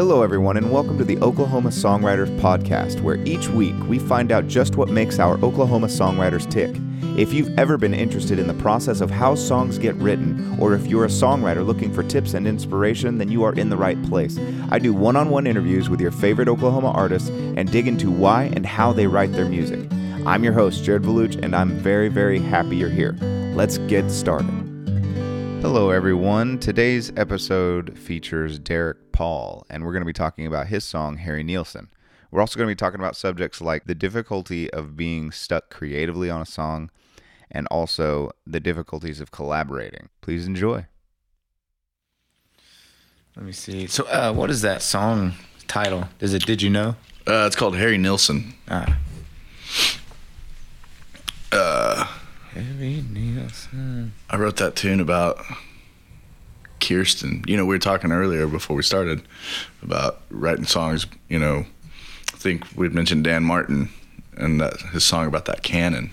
Hello, everyone, and welcome to the Oklahoma Songwriters Podcast, where each week we find out just what makes our Oklahoma songwriters tick. If you've ever been interested in the process of how songs get written, or if you're a songwriter looking for tips and inspiration, then you are in the right place. I do one on one interviews with your favorite Oklahoma artists and dig into why and how they write their music. I'm your host, Jared Valuch, and I'm very, very happy you're here. Let's get started. Hello, everyone. Today's episode features Derek Paul, and we're going to be talking about his song, Harry Nilsson. We're also going to be talking about subjects like the difficulty of being stuck creatively on a song and also the difficulties of collaborating. Please enjoy. Let me see. So, uh, what is that song title? Is it Did You Know? Uh, it's called Harry Nilsson. Ah. Uh, Harry Nilsson. I wrote that tune about Kirsten. You know, we were talking earlier before we started about writing songs. You know, I think we'd mentioned Dan Martin and that, his song about that cannon.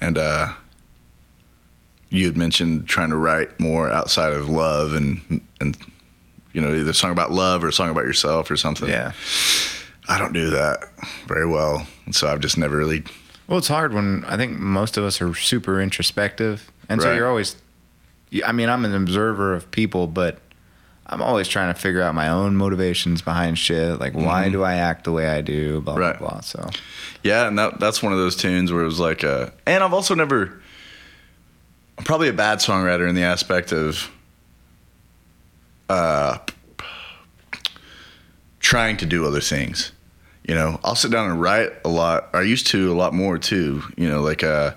And uh, you had mentioned trying to write more outside of love and and you know either a song about love or a song about yourself or something. Yeah. I don't do that very well, and so I've just never really Well, it's hard when I think most of us are super introspective. And so you're always, I mean, I'm an observer of people, but I'm always trying to figure out my own motivations behind shit. Like, why do I act the way I do? Blah, Mm-hmm. Right. blah, blah. So, Yeah, and that that's one of those tunes where it was like, uh, and I've also never, I'm probably a bad songwriter in the aspect of, uh, trying to do other things. You know, I'll sit down and write a lot. I used to a lot more too. You know, like uh,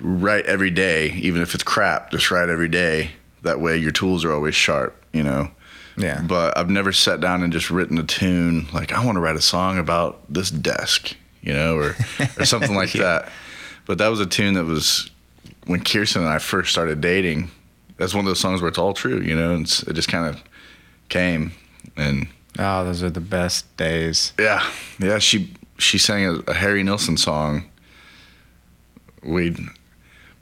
write every day, even if it's crap. Just write every day. That way, your tools are always sharp. You know. yeah. But I've never sat down and just written a tune like I want to write a song about this desk, you know, or or something like Yeah. that. But that was a tune that was when Kirsten and I first started dating. That's one of those songs where it's all true, you know, and it just kind of came and oh, those are the best days. yeah, yeah. She she sang a, a Harry Nilsson song. We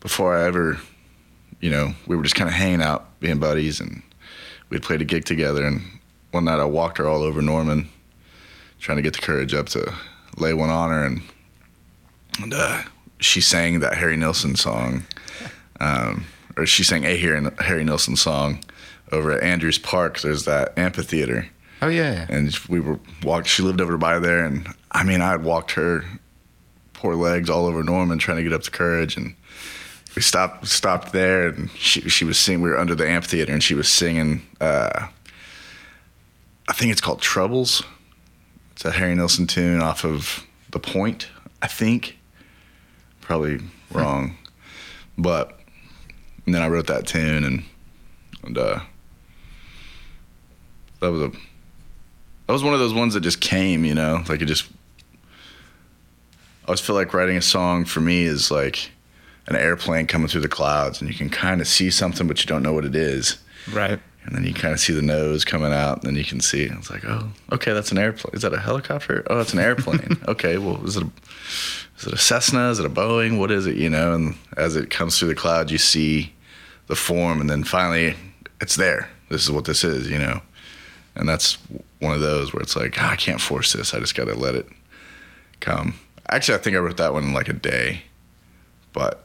before I ever, you know, we were just kind of hanging out, being buddies, and we'd played a gig together. And one night I walked her all over Norman, trying to get the courage up to lay one on her, and and uh, she sang that Harry Nilsson song, um, or she sang a Harry Harry Nilsson song over at Andrews Park. There's that amphitheater Oh, yeah. and we were walked. She lived over by there, and I mean, I had walked her poor legs all over Norman trying to get up the Courage, and we stopped stopped there, and she she was singing. We were under the amphitheater, and she was singing. Uh, I think it's called Troubles. It's a Harry Nilsson tune off of The Point. I think, probably wrong, but and then I wrote that tune, and and uh, that was a that was one of those ones that just came, you know, like it just. I always feel like writing a song for me is like an airplane coming through the clouds, and you can kind of see something, but you don't know what it is. Right. And then you kind of see the nose coming out, and then you can see it's like, oh, okay, that's an airplane. Is that a helicopter? Oh, it's an airplane. okay, well, is it a, is it a Cessna? Is it a Boeing? What is it? You know, and as it comes through the cloud, you see the form, and then finally, it's there. This is what this is, you know. And that's one of those where it's like, "Ah, I can't force this. I just got to let it come. Actually, I think I wrote that one in like a day, but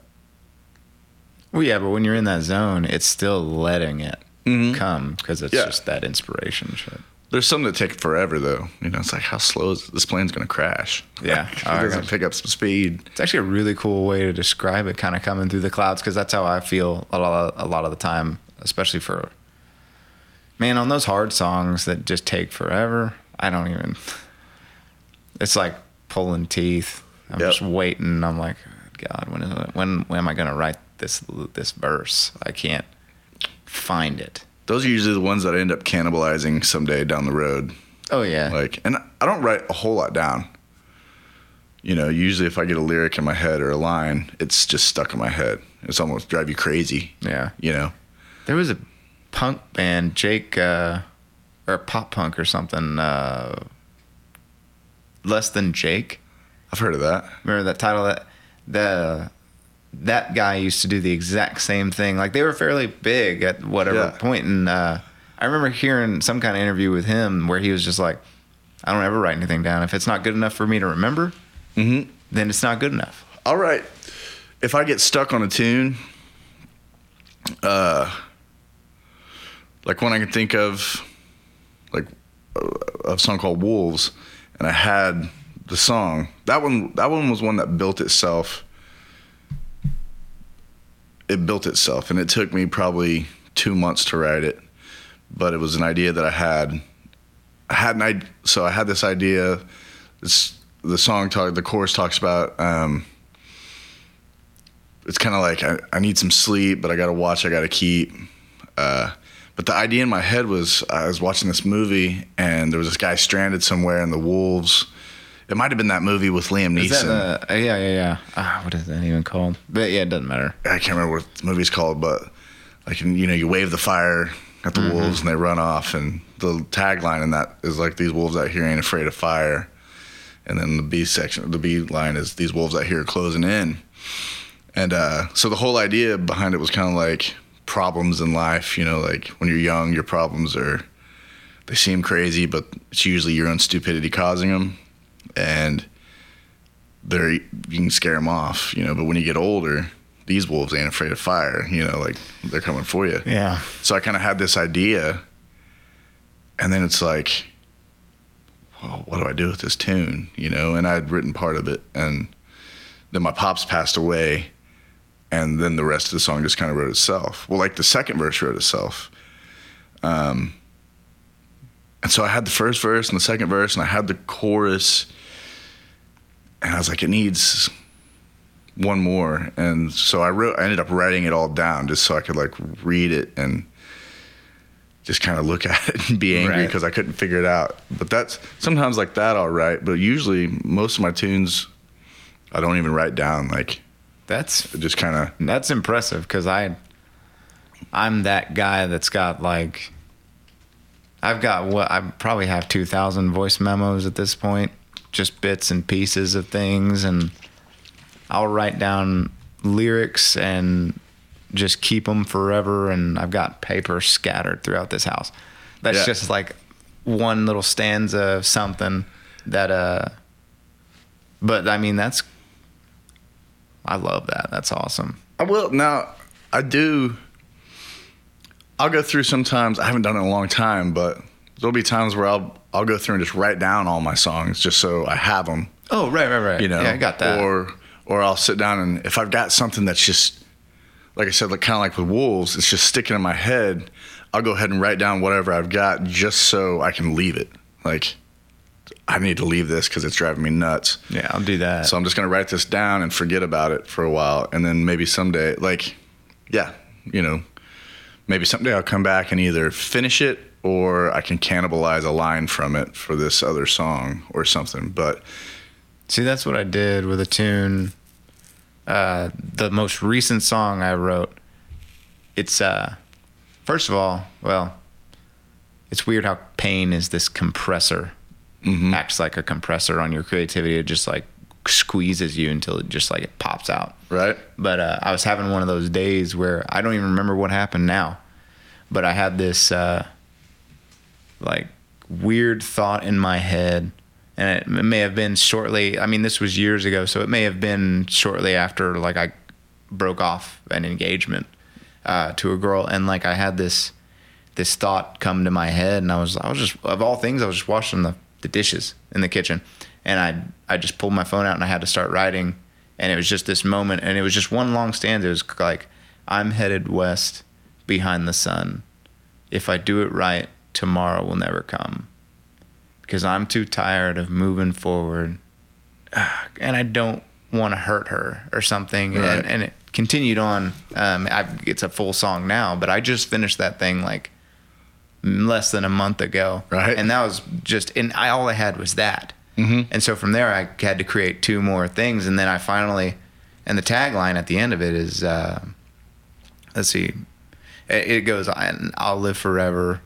Well, yeah, but when you're in that zone, it's still letting it mm-hmm. come because it's Yeah. just that inspiration shit. there's some that take forever though. You know, it's like how slow is this plane's going to crash? Yeah. Oh, it doesn't pick up some speed. It's actually a really cool way to describe it, kind of coming through the clouds, because that's how I feel a lot, a lot of the time, especially for man on those hard songs that just take forever. I don't even. It's like pulling teeth. I'm Yep. just waiting. I'm like, oh, God, when is it, when when am I gonna write this this verse? I can't find it. Those are usually the ones that I end up cannibalizing someday down the road. Oh yeah, Like, and I don't write a whole lot down. You know, usually if I get a lyric in my head or a line, it's just stuck in my head. It's almost drive you crazy. yeah. You know, There was a punk band, Jake, uh, or pop punk or something. Uh, Less than Jake. I've heard of that. Remember that title? That the that guy used to do the exact same thing. Like they were fairly big at whatever Yeah. point, and uh, I remember hearing some kind of interview with him where he was just like, I don't ever write anything down. If it's not good enough for me to remember, Mm-hmm. then it's not good enough. All right. If I get stuck on a tune, uh, like one I can think of, like uh, a song called Wolves, and I had the song. That one, that one was one that built itself. It built itself, and it took me probably two months to write it, but it was an idea that I had. I had an idea, so I had this idea. The song talk, the chorus talks about. Um, it's kind of like I, I need some sleep, but I got to watch. I got to keep. Uh, but the idea in my head was I was watching this movie and there was this guy stranded somewhere in the wolves. It might have been that movie with Liam Is Neeson. that the, uh, yeah, yeah, yeah. Ah, what is that even called? But yeah, it doesn't matter. I can't remember what the movie's called, but like you know, you wave the fire at the wolves and they run off, and the tagline in that is like these wolves out here ain't afraid of fire, and then the B section, the B line is these wolves out here are closing in, and uh, so the whole idea behind it was kind of like problems in life, you know, like when you're young, your problems are they seem crazy, but it's usually your own stupidity causing them, and they're you can scare them off, you know. But when you get older, these wolves ain't afraid of fire, you know, like they're coming for you. Yeah. So I kind of had this idea, and then it's like, well, what do I do with this tune, you know? And I had written part of it, and then my pops passed away, and then the rest of the song just kind of wrote itself. Well, like the second verse wrote itself. Um, and so I had the first verse and the second verse, and I had the chorus, and I was like, it needs one more. And so I wrote, I ended up writing it all down just so I could like read it and just kind of look at it and be angry Right. because I couldn't figure it out. But that's sometimes like that, I'll. But usually, most of my tunes, I don't even write down. Like, That's just kind of, That's impressive because I, I'm that guy that's got like, I've got what I probably have two thousand voice memos at this point, just bits and pieces of things, and I'll write down lyrics and just keep them forever. And I've got paper scattered throughout this house. That's Yeah. just like one little stanza of something that uh. But I mean that's. I love that. That's awesome. I will. Now, I do, I'll go through sometimes, I haven't done it in a long time, but there'll be times where I'll, I'll go through and just write down all my songs just so I have them. Oh, right, right, right. you know yeah, I got that. or or i'll sit down and if i've got something that's just like i said like kind of like with wolves it's just sticking in my head i'll go ahead and write down whatever i've got just so i can leave it like i need to leave this because it's driving me nuts yeah, I'll do that. so i'm just going to write this down and forget about it for a while and then maybe someday like yeah you know maybe someday i'll come back and either finish it or i can cannibalize a line from it for this other song or something but See, that's what I did with a tune. Uh, the most recent song I wrote. It's uh, first of all, well, it's weird how pain is this compressor. Mhm. Acts like a compressor on your creativity. It just like squeezes you until it just like it pops out. right but uh, I was having one of those days where I don't even remember what happened now, but I had this uh, like weird thought in my head, and it may have been shortly. I mean, this was years ago, so it may have been shortly after like I broke off an engagement uh, to a girl, and like I had this this thought come to my head, and I was I was just of all things I was just washing the, the dishes in the kitchen, and I I just pulled my phone out and I had to start writing, and it was just this moment, and it was just one long stanza. It was like I'm headed west behind the sun. If I do it right, tomorrow will never come. Because I'm too tired of moving forward, and I don't want to hurt her or something. Right. And, and it continued on. Um, it's a full song now, but I just finished that thing like less than a month ago. Right. And that was just, and I, all I had was that. Mhm. And so from there, I had to create two more things. And then I finally, and the tagline at the end of it is, uh, let's see, it, it goes, I'll live forever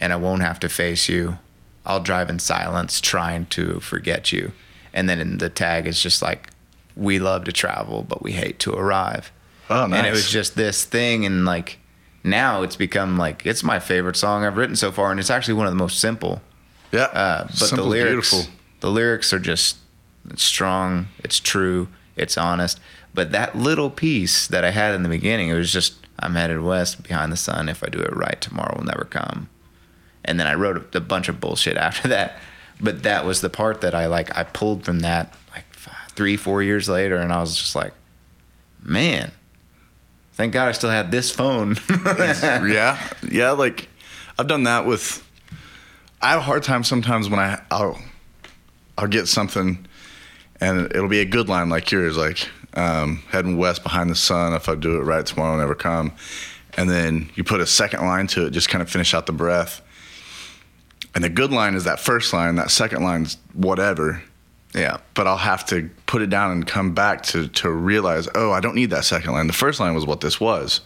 and I won't have to face you. I'll drive in silence trying to forget you. And then in the tag is just like, we love to travel, but we hate to arrive. Oh, nice. And it was just this thing, and like, now it's become like it's my favorite song I've written so far, and it's actually one of the most simple. Yeah. Uh, but the lyrics, beautiful. the lyrics are just it's strong, it's true, it's honest. But that little piece that I had in the beginning, it was just I'm headed west behind the sun. If I do it right, tomorrow will never come. And then I wrote a, a bunch of bullshit after that. But that was the part that I like. I pulled from that like five, three, four years later, and I was just like, man, thank God I still had this phone. yeah, yeah. Like I've done that with. I have a hard time sometimes when I I'll I'll get something, and it'll be a good line like yours, like um, heading west behind the sun. If I do it right, tomorrow will never come. And then you put a second line to it, just kind of finish out the breath. And the good line is that first line. That second line's whatever. yeah. But I'll have to put it down and come back to to realize, oh, I don't need that second line. The first line was what this was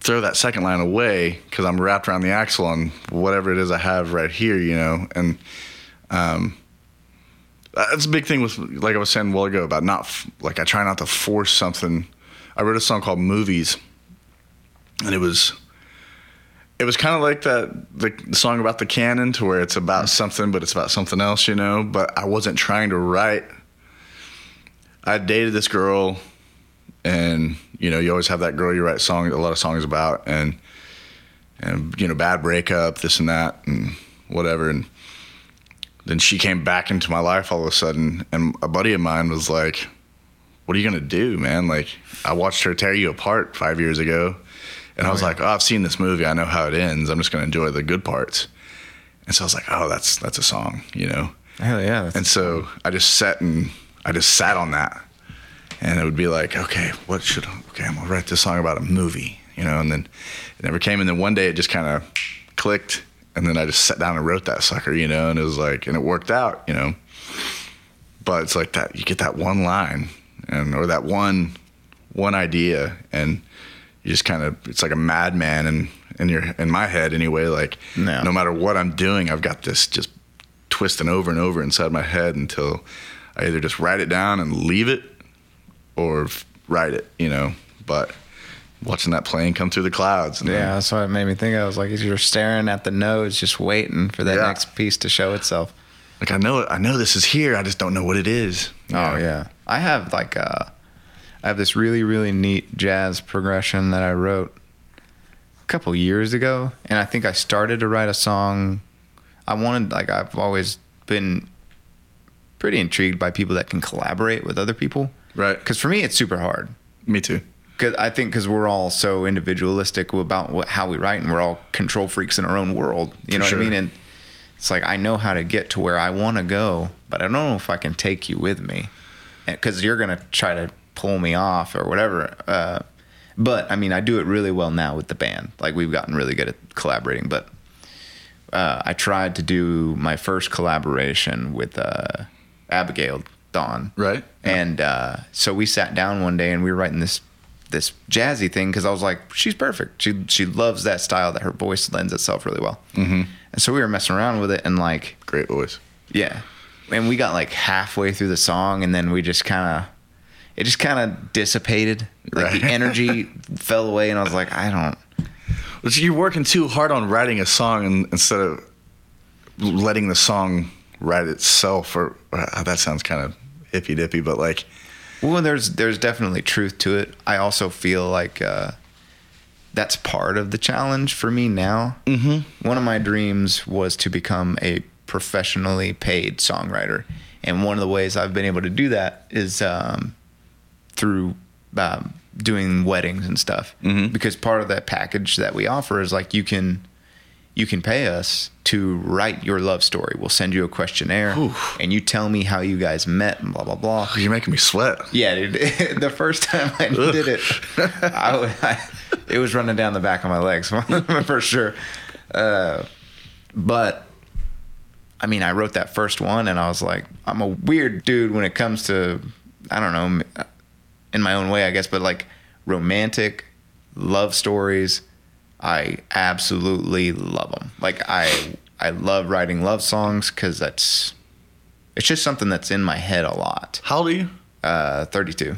throw that second line away because I'm wrapped around the axle on whatever it is I have right here, you know. And um, that's a big thing with, like I was saying a while ago, about not like I try not to force something. I wrote a song called Movies, and it was. It was kind of like that the, the song about the cannon, to where it's about mm-hmm. something, but it's about something else, you know. But I wasn't trying to write. I dated this girl and you know you always have that girl you write song a lot of songs about and and you know bad breakup this and that and whatever and then she came back into my life all of a sudden and a buddy of mine was like what are you gonna do man like i watched her tear you apart five years ago and i was like oh i've seen this movie. I know how it ends. I'm just gonna enjoy the good parts. And so i was like oh that's that's a song you know? Hell yeah. And so I just sat and I just sat on that. And it would be like, okay, what should okay, I'm gonna write this song about a movie, you know, and then it never came. And then one day it just kinda clicked. And then I just sat down and wrote that sucker, you know, and it was like and it worked out, you know. But it's like that you get that one line and or that one one idea and you just kind of it's like a madman in in your in my head anyway like No. no matter what I'm doing I've got this just twisting over and over inside my head until I either just write it down and leave it or write it, you know. But watching that plane come through the clouds. Yeah, then- that's what it made me think. of. I was like, you're staring at the nose, just waiting for that Yeah. next piece to show itself. like I know, I know this is here. I just don't know what it is. Oh know? yeah, I have like uh, I have this really really neat jazz progression that I wrote a couple years ago, and I think I started to write a song. I wanted like I've always been pretty intrigued by people that can collaborate with other people. Right. Because for me, it's super hard. Me too. Cause I think because we're all so individualistic about what, how we write, and we're all control freaks in our own world. You For know sure. what I mean? And it's like I know how to get to where I want to go, but I don't know if I can take you with me, because you're gonna try to pull me off or whatever. Uh, but I mean, I do it really well now with the band. Like we've gotten really good at collaborating. But uh, I tried to do my first collaboration with uh, Abigail Dawn, Right. and uh, so we sat down one day and we were writing this this jazzy thing because I was like, she's perfect. She she loves that style that her voice lends itself really well. Mm-hmm. And so we were messing around with it and like, Great voice. yeah, and we got like halfway through the song and then we just kind of. It just kind of dissipated. Like Right. the energy fell away, and I was like, I don't. But you're working too hard on writing a song and, instead of letting the song write itself. Or uh, that sounds kind of hippy dippy, but like, Well, there's there's definitely truth to it. I also feel like uh, that's part of the challenge for me now. Mm-hmm. One of my dreams was to become a professionally paid songwriter, and one of the ways I've been able to do that is um, through um, doing weddings and stuff. Mhm. Because part of that package that we offer is like you can you can pay us to write your love story. We'll send you a questionnaire, Whew. and you tell me how you guys met and blah blah blah. you're making me sweat. Yeah, dude. the first time I Ugh. did it, I, I- it was running down the back of my legs for sure. Uh, but I mean, I wrote that first one, and I was like, I'm a weird dude when it comes to, I don't know, in my own way, I guess, but like romantic love stories, I absolutely love them. Like I, I love writing love songs because that's, it's just something that's in my head a lot. How old are you? Uh, 32.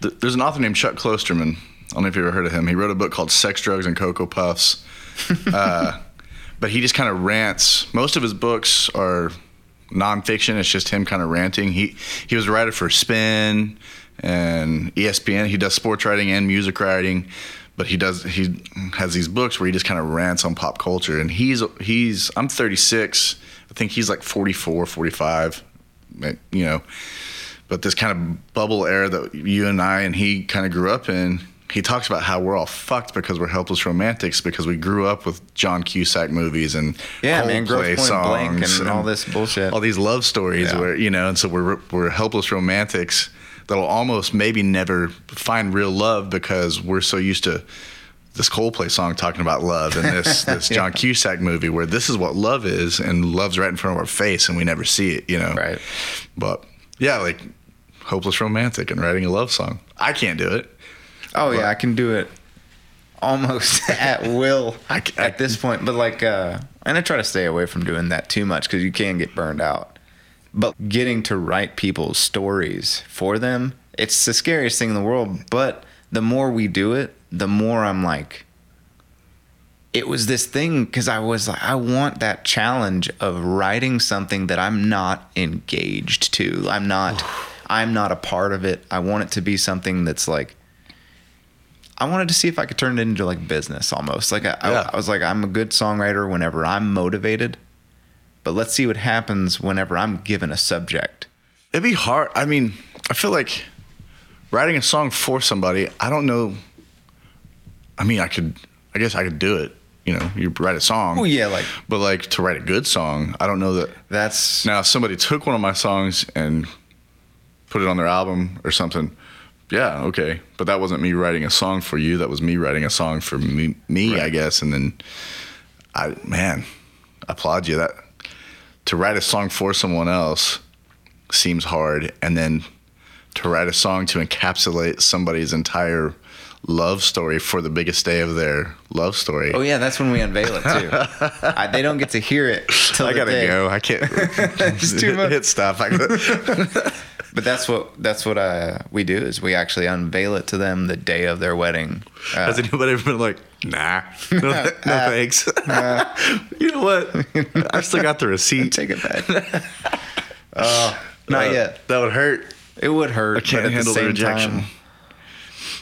There's an author named Chuck Klosterman. I don't know if you ever heard of him. He wrote a book called Sex, Drugs, and Cocoa Puffs. uh, but he just kind of rants. Most of his books are nonfiction. It's just him kind of ranting. He he was a writer for Spin and ESPN. He does sports writing and music writing, but he does he has these books where he just kind of rants on pop culture. And he's he's I'm 36. I think he's like 44, 45. You know, but this kind of bubble era that you and I and he kind of grew up in he talks about how we're all fucked because we're helpless romantics because we grew up with John Cusack movies and Yeah, Coldplay man, Grosse Pointe Blank songs and all this bullshit. all these love stories Yeah. where you know, and so we're we're helpless romantics that'll almost maybe never find real love because we're so used to this Coldplay song talking about love and this this John Cusack movie where this is what love is and love's right in front of our face and we never see it, you know. Right. But yeah, like hopeless romantic and writing a love song. I can't do it. Oh yeah, I can do it almost at will I I- at this point. But like, uh, and I try to stay away from doing that too much because you can get burned out. But getting to write people's stories for them, it's the scariest thing in the world. But the more we do it, the more I'm like, it was this thing because I was like, I want that challenge of writing something that I'm not engaged to. I'm not, I'm not a part of it. I want it to be something that's like, I wanted to see if I could turn it into like business almost. Like I, Yeah. I, I was like, I'm a good songwriter whenever I'm motivated, but let's see what happens whenever I'm given a subject. It'd be hard. I mean, I feel like writing a song for somebody, I don't know. I mean, I could, I guess I could do it. You know, you write a song. Oh yeah, like But like to write a good song, I don't know that. that's Now, if somebody took one of my songs and put it on their album or something, yeah, okay. But that wasn't me writing a song for you. That was me writing a song for me, me I guess. And then, I man, I applaud you. That to write a song for someone else seems hard, and then to write a song to encapsulate somebody's entire love story for the biggest day of their love story. Oh yeah, that's when we unveil it too. I, they don't get to hear it. Till I gotta day. go. I can't. It's too much. Hit stop. I gotta, But that's what that's what uh, we do is we actually unveil it to them the day of their wedding. Uh, Has anybody ever been like, nah, no, no thanks? you know what? I still got the receipt. take it back. Oh, not Uh, yet. That would hurt. It would hurt. I can't handle the the rejection. Time,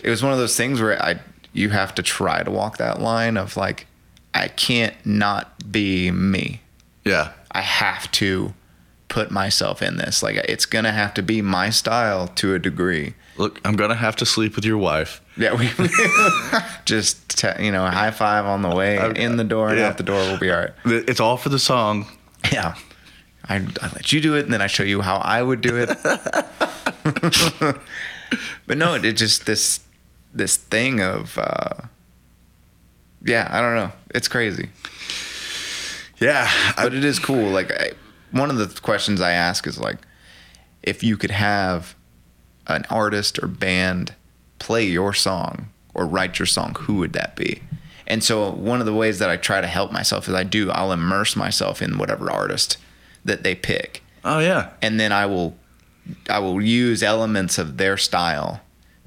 it was one of those things where I you have to try to walk that line of like I can't not be me. Yeah. I have to put myself in this. Like it's gonna have to be my style to a degree. Look, I'm gonna have to sleep with your wife. Yeah, we just te- you know high five on the way I- in the door and yeah. out the door. We'll be all right. It's all for the song. Yeah. I, I let you do it and then I show you how I would do it. but no, it just this this thing of uh yeah, I don't know. It's crazy. Yeah. I, But it is cool. Like I, one of the questions I ask is like if you could have an artist or band play your song or write your song, who would that be? And so one of the ways that I try to help myself is I do I'll immerse myself in whatever artist that they pick. oh yeah. And then I will I will use elements of their style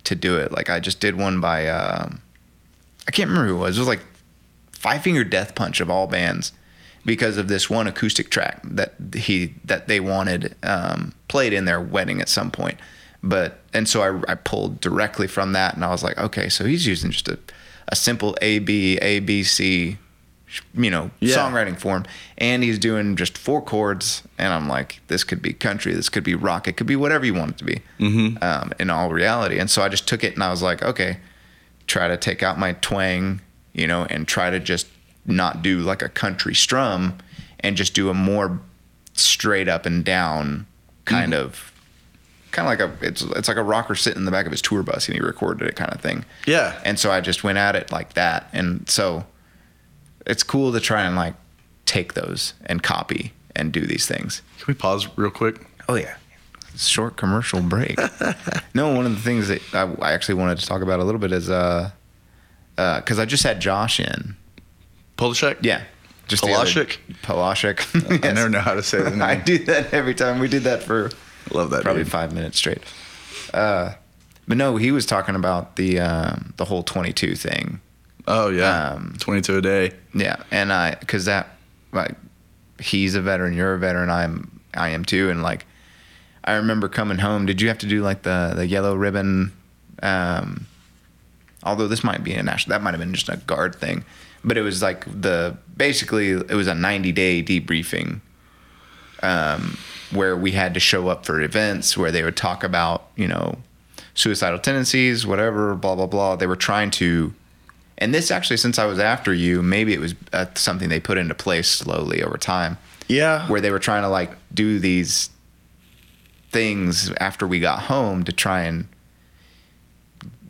to do it. Like I just did one by um, I can't remember who it was. It was like Five Finger Death Punch of all bands because of this one acoustic track that he that they wanted um, played in their wedding at some point. But and so I, I pulled directly from that and I was like, okay, so he's using just a, a simple A B A B C you know Yeah. songwriting form and he's doing just four chords and i'm like this could be country this could be rock it could be whatever you want it to be mm-hmm. um, in all reality and so i just took it and i was like okay try to take out my twang you know and try to just not do like a country strum and just do a more straight up and down kind of kind of like a it's it's like a rocker sitting in the back of his tour bus and he recorded it kind of thing Yeah. and so I just went at it like that. And so it's cool to try and like take those and copy and do these things. Can we pause real quick? Oh yeah. Short commercial break. no, one of the things that I, I actually wanted to talk about a little bit is uh uh cuz I just had Josh in. Polishek? Yeah. Just the other- Polashek? Polashek. I never know how to say the name. I do that every time. We did that for Love that probably dude. five minutes straight. Uh, But no, he was talking about the um, the whole 22 thing. Oh yeah, Um, 22 a day. Yeah, and I because that like he's a veteran, you're a veteran, I'm I am too, and like I remember coming home. Did you have to do like the the yellow ribbon? Um, although this might be a national, that might have been just a guard thing, but it was like the basically it was a 90 day debriefing. Um, where we had to show up for events where they would talk about you know suicidal tendencies, whatever, blah blah blah. They were trying to and this actually, since I was after you, maybe it was uh, something they put into place slowly over time, Yeah. where they were trying to like do these things after we got home to try and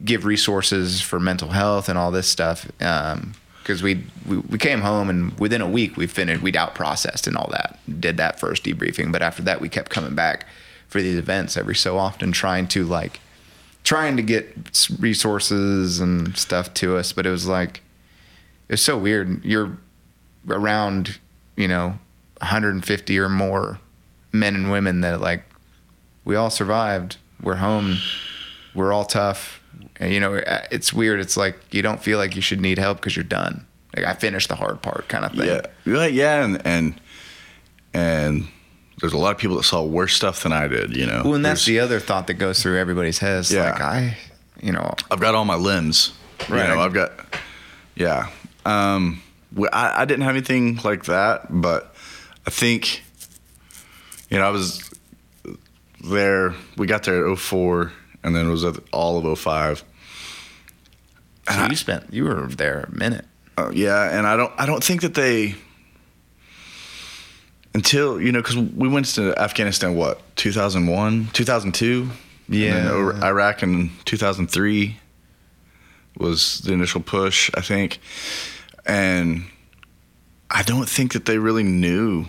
give resources for mental health and all this stuff. Because we, we we came home and within a week we finished, we'd out processed and all that. Did that first debriefing, but after that we kept coming back for these events every so often, trying to like trying to get resources and stuff to us, but it was like it was so weird. You're around, you know, 150 or more men and women that like we all survived. We're home. We're all tough. And you know, it's weird. It's like you don't feel like you should need help because you're done. Like I finished the hard part, kind of thing. Yeah, yeah, and and and there's a lot of people that saw worse stuff than I did. You know, Well, and that's There's- the other thought that goes through everybody's heads. Yeah. Like I, you know, I've got all my limbs. Right. You know, I've got, yeah. Um, I, I didn't have anything like that, but I think, you know, I was there. We got there at 04, and then it was at all of 05. so you spent you were there a minute. Uh, yeah, and I don't I don't think that they until you know because we went to Afghanistan what 2001 2002 Yeah. and Iraq in 2003 was the initial push I think and I don't think that they really knew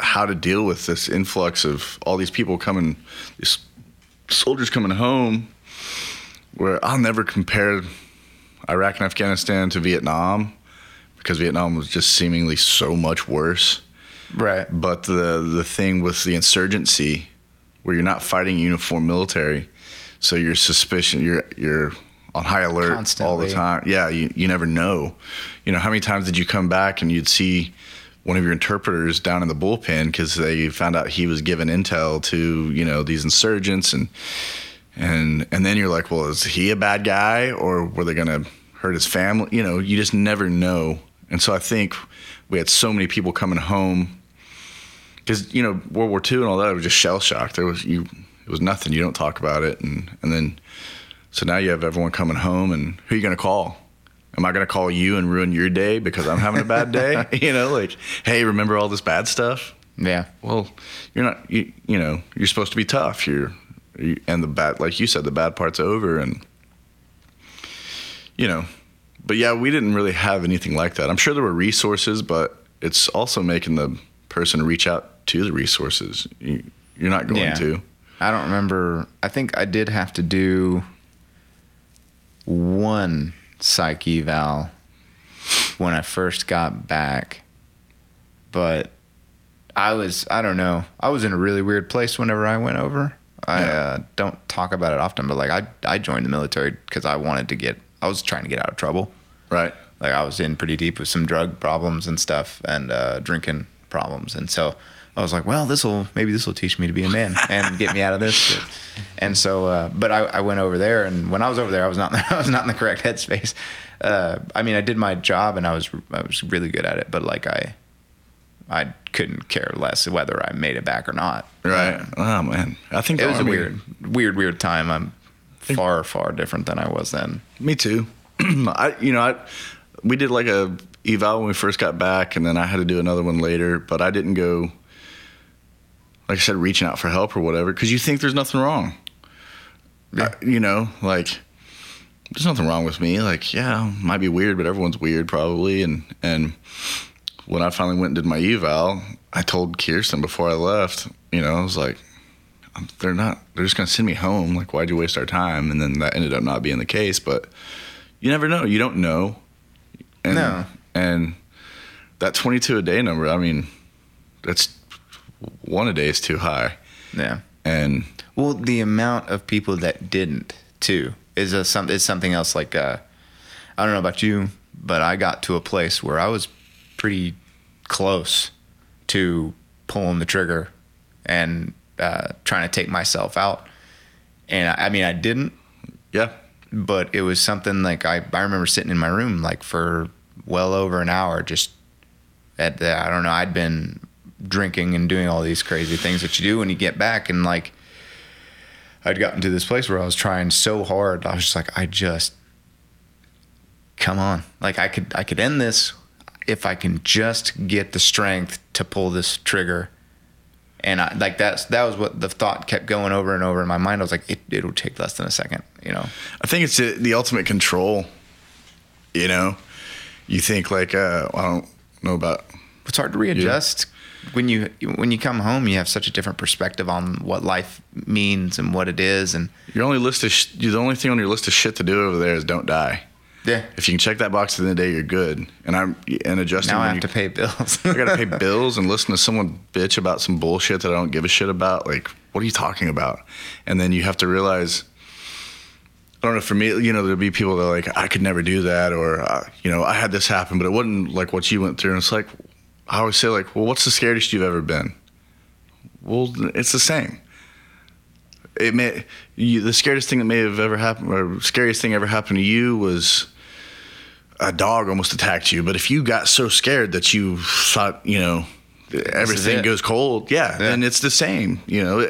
how to deal with this influx of all these people coming these soldiers coming home where I'll never compare Iraq and Afghanistan to Vietnam because Vietnam was just seemingly so much worse. Right. But the the thing with the insurgency, where you're not fighting uniform military, so you're suspicion, you're you're on high alert all the time. Yeah, you you never know. You know how many times did you come back and you'd see one of your interpreters down in the bullpen because they found out he was giving intel to you know these insurgents and and and then you're like, well, is he a bad guy or were they gonna hurt his family? You know, you just never know. And so I think we had so many people coming home because you know World War II and all that it was just shell shock. There was you, it was nothing. You don't talk about it, and and then so now you have everyone coming home, and who are you gonna call? Am I gonna call you and ruin your day because I'm having a bad day? you know, like, hey, remember all this bad stuff? Yeah. well, you're not. You, you know, you're supposed to be tough. You're, you, and the bad, like you said, the bad part's over, and you know, but yeah, we didn't really have anything like that. I'm sure there were resources, but it's also making the person reach out to the resources. You, you're not going Yeah. to. I don't remember. I think I did have to do one psych eval when I first got back, but I was I don't know. I was in a really weird place whenever I went over. I Yeah. uh, don't talk about it often, but like I I joined the military because I wanted to get. I was trying to get out of trouble. Right. Like I was in pretty deep with some drug problems and stuff and uh, drinking problems, and so I was like, well, this will maybe this will teach me to be a man and get me out of this. Shit. And so, uh, but I, I went over there, and when I was over there, I was not I was not in the correct headspace. Uh, I mean, I did my job and I was I was really good at it, but like I I couldn't care less whether I made it back or not. Right. Um, oh man, I think it the was a weird, weird, weird time. I'm far, far different than I was then. Me too. I, you know, I, we did like a eval when we first got back, and then I had to do another one later. But I didn't go, like I said, reaching out for help or whatever, because you think there's nothing wrong. Yeah. I- you know, like there's nothing wrong with me. Like, yeah, might be weird, but everyone's weird probably. And and when I finally went and did my eval, I told Kirsten before I left. You know, I was like, they're not. They're just gonna send me home. Like, why'd you waste our time? And then that ended up not being the case. But you never know. You don't know. And, No. And that 22 a day number. I mean, that's one a day is too high. Yeah. And Well, the amount of people that didn't too is a some is something else. Like uh, I don't know about you, but I got to a place where I was pretty close to pulling the trigger and uh, trying to take myself out. And I, I mean, I didn't, yeah, but it was something like I I remember sitting in my room like for well over an hour just at the I don't know I'd been drinking and doing all these crazy things that you do when you get back and like I'd gotten to this place where I was trying so hard I was just like I just come on like I could I could end this if I can just get the strength to pull this trigger and I, like that's that was what the thought kept going over and over in my mind. I was like, it it'll take less than a second, you know. I think it's the, the ultimate control. You know, you think like uh, I don't know about It's hard to readjust when you when you come home. You have such a different perspective on what life means and what it is, and your only list of sh- the only thing on your list of shit to do over there is don't die. yeah. If you can check that box at the end of the day, you're good. And I'm and adjusting. Now I have you- to pay bills. I gotta pay bills and listen to someone bitch about some bullshit that I don't give a shit about. Like, what are you talking about? And then you have to realize, I don't know. For me, you know, there'll be people that are like, I could never do that, or uh, you know, I had this happen, but it wasn't like what you went through. And it's like, I always say, like, well, what's the scariest you've ever been? Well, it's the same. It may you, the scariest thing that may have ever happened, or scariest thing ever happened to you was a dog almost attacked you. But if you got so scared that you thought, you know, everything goes cold, yeah, Yeah. then it's the same, you know,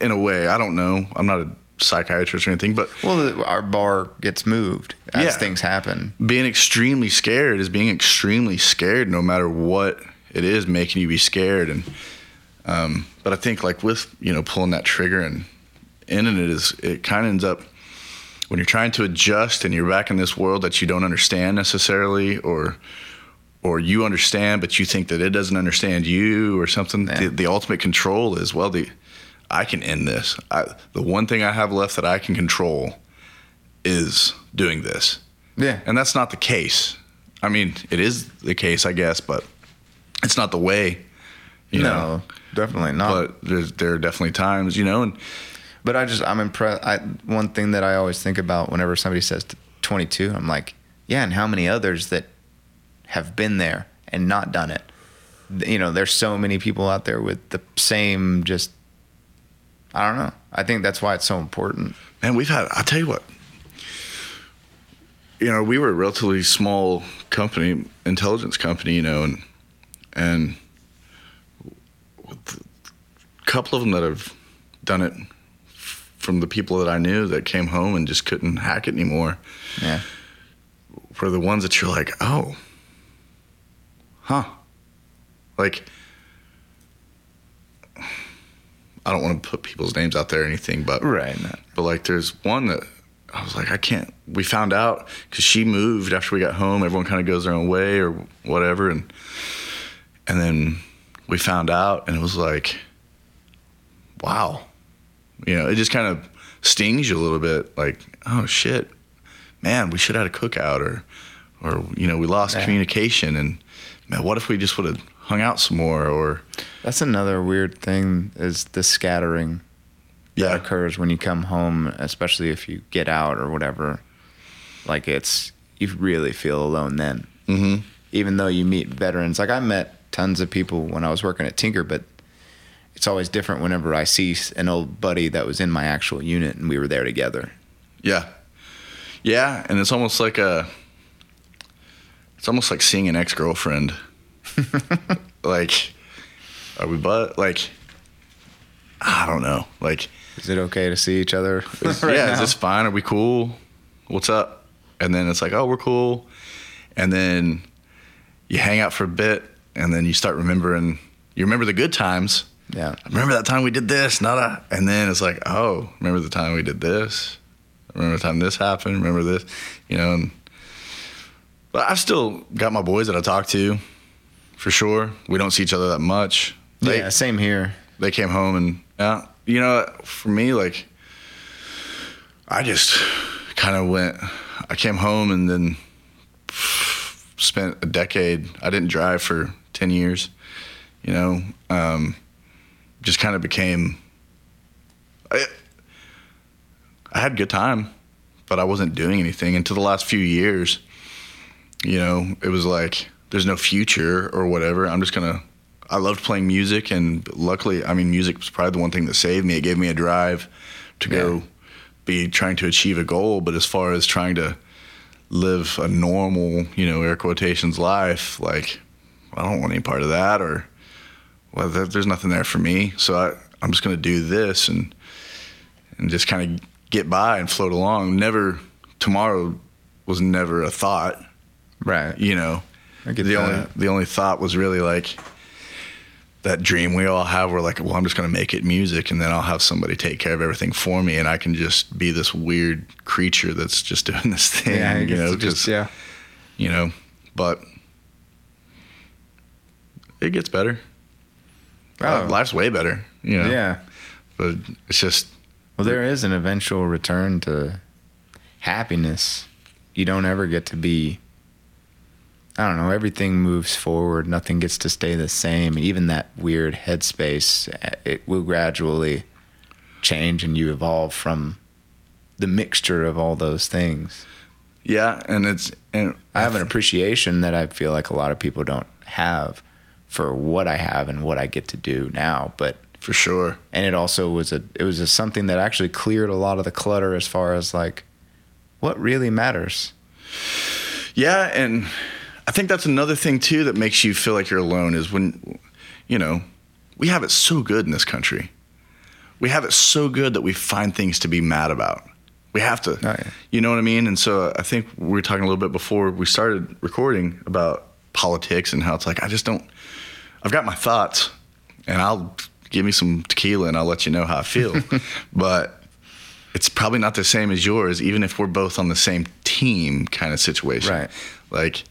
in a way. I don't know. I'm not a psychiatrist or anything, but well, our bar gets moved as Yeah. things happen. being extremely scared is being extremely scared no matter what it is making you be scared and um, but i think like with you know pulling that trigger and ending it is it kind of ends up when you're trying to adjust and you're back in this world that you don't understand necessarily or or you understand but you think that it doesn't understand you or something Yeah. the, the ultimate control is well the i can end this I, the one thing i have left that i can control is doing this Yeah, and that's not the case. I mean, it is the case, I guess, but it's not the way. You no, know, definitely not. but there's there are definitely times, you know, and But I just I'm impressed. I one thing that I always think about whenever somebody says 22, I'm like, yeah, and how many others that have been there and not done it? You know, there's so many people out there with the same just. I don't know. I think that's why it's so important. And we've had. I'll tell you what. You know, we were a relatively small company, intelligence company, you know, and and a couple of them that have done it from the people that I knew that came home and just couldn't hack it anymore. Yeah. were the ones that you're like, oh, huh. Like, I don't want to put people's names out there or anything, but Right. but like, there's one that I was like, I can't. We found out because she moved after we got home. Everyone kind of goes their own way or whatever, and and then we found out, and it was like, wow, you know, it just kind of stings you a little bit. Like, oh shit, man, we should have had a cookout, or or you know, we lost Yeah. communication, and man, what if we just would have hung out some more, or That's another weird thing is the scattering that yeah, occurs when you come home, especially if you get out or whatever. Like it's you really feel alone then. hmm even though you meet veterans. Like I met tons of people when I was working at Tinker, but it's always different whenever I see an old buddy that was in my actual unit and we were there together. Yeah. Yeah, and it's almost like a it's almost like seeing an ex-girlfriend. like are we but like I don't know. Like Is it okay to see each other? is, right yeah, now? is this fine? Are we cool? What's up? And then it's like, "Oh, we're cool." And then you hang out for a bit and then you start remembering you remember the good times. yeah. remember that time we did this, not a, and then it's like, oh, remember the time we did this? Remember the time this happened? Remember this? You know, and, but I've still got my boys that I talk to, for sure. We don't see each other that much. They, yeah, same here. they came home and yeah, you know, for me, like, I just kind of went. I came home and then spent a decade. I didn't drive for ten years. You know, um, just kind of became I, I had a good time, but I wasn't doing anything until the last few years. You know, it was like there's no future or whatever. I'm just gonna. I loved playing music, and luckily, I mean, music was probably the one thing that saved me. It gave me a drive to Yeah. go be trying to achieve a goal. But as far as trying to live a normal, you know, air quotations life, like I don't want any part of that, or well, there, there's nothing there for me. So I, I'm just gonna do this and and just kind of get by and float along. Never tomorrow was never a thought, Right. you know. I get the that. only the only thought was really like that dream we all have. We're like, well, I'm just gonna make it music, and then I'll have somebody take care of everything for me, and I can just be this weird creature that's just doing this thing, Yeah, I you know, just yeah. you know. But it gets better. Uh, oh. Life's way better, you know. Yeah. But it's just Well, there is an eventual return to happiness. You don't ever get to be. I don't know. Everything moves forward. Nothing gets to stay the same. And even that weird headspace, eh, it will gradually change, and you evolve from the mixture of all those things. yeah, and it's and I have an appreciation that I feel like a lot of people don't have for what I have and what I get to do now. But for sure. and it also was a it was a something that actually cleared a lot of the clutter as far as like what really matters. Yeah, and I think that's another thing too that makes you feel like you're alone is when you know, we have it so good in this country. We have it so good that we find things to be mad about. We have to. Oh, yeah. You know what I mean? And so I think we were talking a little bit before we started recording about politics and how it's like I just don't I've got my thoughts and I'll give me some tequila and I'll let you know how I feel. but it's probably not the same as yours, even if we're both on the same team kind of situation. Right. Like,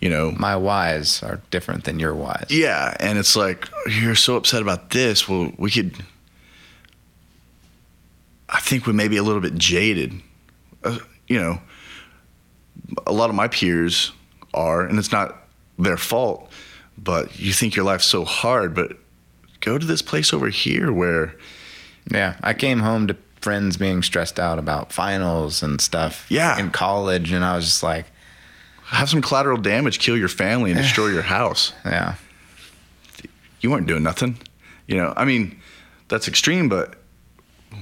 you know, My whys are different than your whys. yeah, and it's like you're so upset about this. Well, we could. I think we may be a little bit jaded. Uh, you know, a lot of my peers are, and it's not their fault. But you think your life's so hard, but go to this place over here where, Yeah, I came home to friends being stressed out about finals and stuff. Yeah. in college, and I was just like, have some collateral damage kill your family and destroy your house. yeah, You weren't doing nothing. You know, I mean, that's extreme, but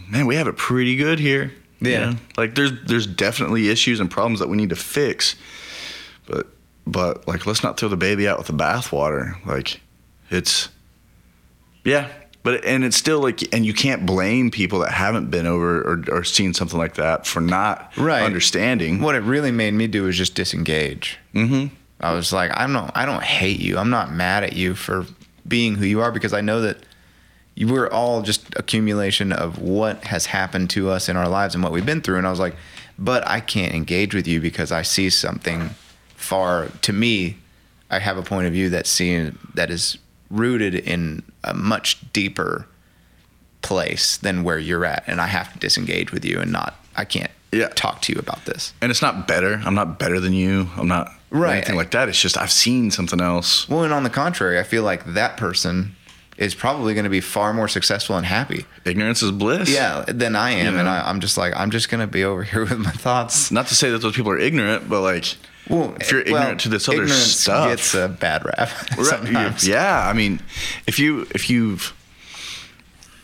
man, we have it pretty good here. you Yeah. know? Like there's there's definitely issues and problems that we need to fix. But but like let's not throw the baby out with the bathwater. Like it's yeah. But and it's still like and you can't blame people that haven't been over or, or seen something like that for not Right. understanding. what it really made me do was just disengage. Mm-hmm. I was like, I'm not, I don't hate you. I'm not mad at you for being who you are because I know that you were all just accumulation of what has happened to us in our lives and what we've been through. And I was like, but I can't engage with you because I see something far to me. I have a point of view that seen that is rooted in a much deeper place than where you're at, and I have to disengage with you and not. I can't Yeah. talk to you about this. And it's not better. I'm not better than you. I'm not Right. anything like that. It's just I've seen something else. Well, and on the contrary, I feel like that person is probably going to be far more successful and happy. Ignorance is bliss. Yeah, than I am, You and? I, I'm just like I'm just going to be over here with my thoughts. Not to say that those people are ignorant, but like, Well, if you're well, ignorant to this other stuff, gets a bad rap. Right, yeah. I mean, if you if you've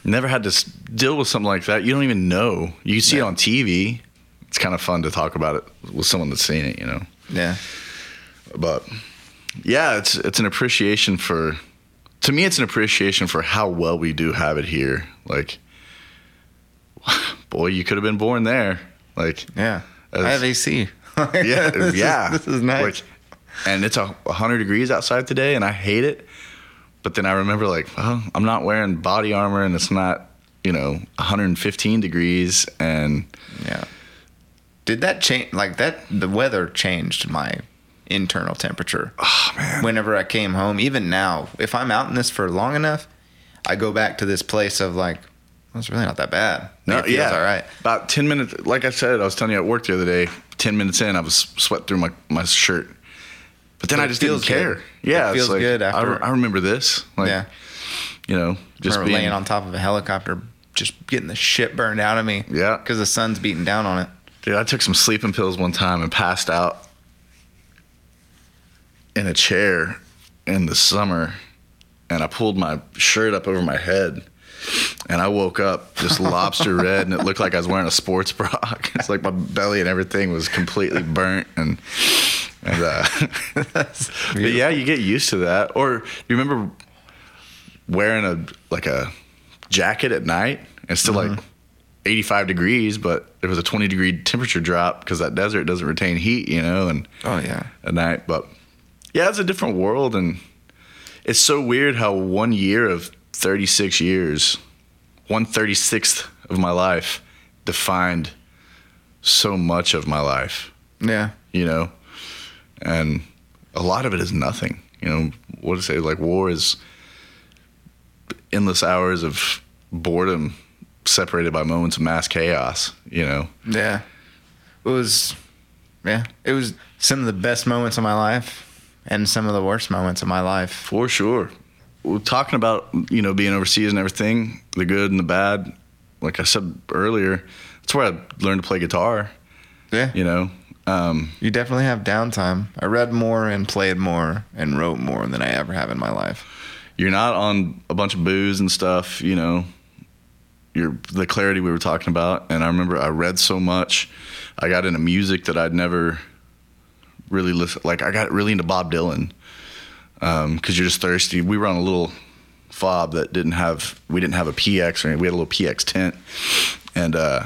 never had to deal with something like that, you don't even know. You see it on TV. It's kind of fun to talk about it with someone that's seen it, you know. yeah. But yeah, it's it's an appreciation for. To me, it's an appreciation for how well we do have it here. Like, boy, you could have been born there. Like, Yeah. As- I have AC. yeah, This is- yeah. this is nice. Like, and it's a hundred degrees outside today, and I hate it. But then I remember, like, well, I'm not wearing body armor, and it's not, you know, 115 degrees, and yeah. Did that change? Like that, the weather changed my internal temperature. oh man, whenever I came home, even now, if I'm out in this for long enough, I go back to this place of like, well, it's really not that bad. no, it feels yeah, all right. About 10 minutes, like I said, I was telling you at work the other day. 10 minutes in, I was sweat through my my shirt. But then I just didn't care. good. Yeah, It feels like, good I, re- I remember this. Like, yeah, you know, just being laying on top of a helicopter, just getting the shit burned out of me. Yeah. because the sun's beating down on it. Dude, I took some sleeping pills one time and passed out in a chair in the summer, and I pulled my shirt up over my head, and I woke up just lobster red, and it looked like I was wearing a sports bra. It's like my belly and everything was completely burnt, and and uh, but yeah, you get used to that. Or you remember wearing a like a jacket at night? It's still like 85 degrees, but there was a 20 degree temperature drop because that desert doesn't retain heat, you know, and Oh yeah, at night. But yeah, it's a different world, and it's so weird how one year of 36 years, one 36th of my life, defined so much of my life, yeah, you know, and a lot of it is nothing. You know, what to say? Like war is endless hours of boredom separated by moments of mass chaos. You know, yeah. It was, yeah, it was some of the best moments of my life and some of the worst moments of my life. For sure. We're talking about, you know, being overseas and everything, the good and the bad. Like I said earlier, that's where I learned to play guitar, Yeah, you know. Um, you definitely have downtime. I read more and played more and wrote more than I ever have in my life. you're not on a bunch of booze and stuff, you know. You're the clarity we were talking about. And I remember I read so much. I got into music that I'd never really listened. Like I got really into Bob Dylan because you're just thirsty. We were on a little fob that didn't have we didn't have a PX or anything. we had a little PX tent, and uh,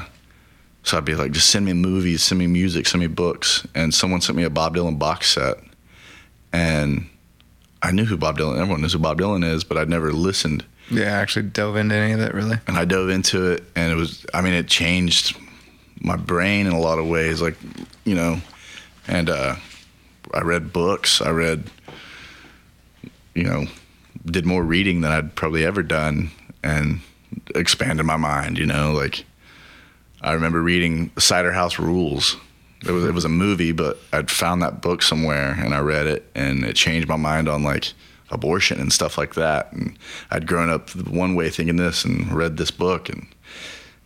so I'd be like, just send me movies, send me music, send me books. And someone sent me a Bob Dylan box set, and I knew who Bob Dylan. Everyone knows who Bob Dylan is, but I'd never listened. Yeah, I actually dove into any of that really. And I dove into it, and it was. I mean, it changed my brain in a lot of ways. Like, you know, and uh, I read books. I read, you know, did more reading than I'd probably ever done, and expanded my mind. You know, like I remember reading Cider House Rules. It was it was a movie, but I'd found that book somewhere and I read it, and it changed my mind on like abortion and stuff like that. And I'd grown up one way thinking this, and read this book, and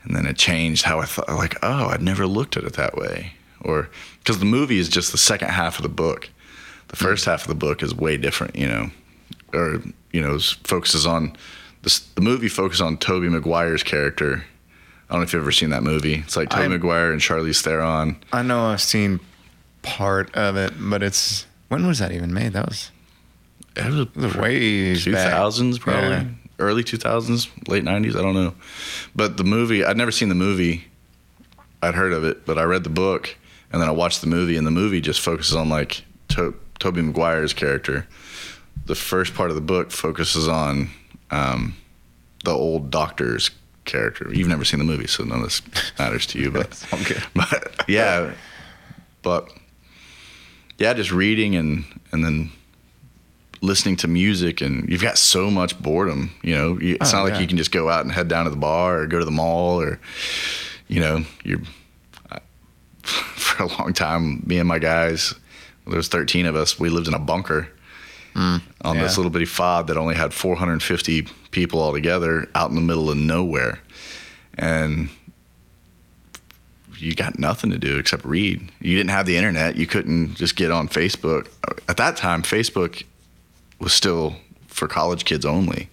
and then it changed how I thought. Like, oh, I'd never looked at it that way, or because the movie is just the second half of the book. The first half of the book is way different, you know, or you know, focuses on this, the movie focuses on Tobey Maguire's character. I don't know if you've ever seen that movie. It's like Tobey I- Maguire and Charlize Theron. I know I've seen part of it, but it's when was that even made? That was, It was it was way two thousands probably Yeah. early two thousands, late nineties. I don't know, but the movie I'd never seen the movie. I'd heard of it, but I read the book and then I watched the movie, and the movie just focuses on like to- Tobey Maguire's character. The first part of the book focuses on um, the old doctor's character. You've never seen the movie, so none of this matters to you, but Okay. but yeah, but yeah, just reading and and then listening to music, and you've got so much boredom. You know, You- it's Oh, not like you can just go out and head down to the bar or go to the mall or, you know, you're I- for a long time. Me and my guys, there was thirteen of us. We lived in a bunker. Mm. on this little bitty fob that only had 450 people all together out in the middle of nowhere. And you got nothing to do except read. You didn't have the internet. You couldn't just get on Facebook. At that time, Facebook was still for college kids only.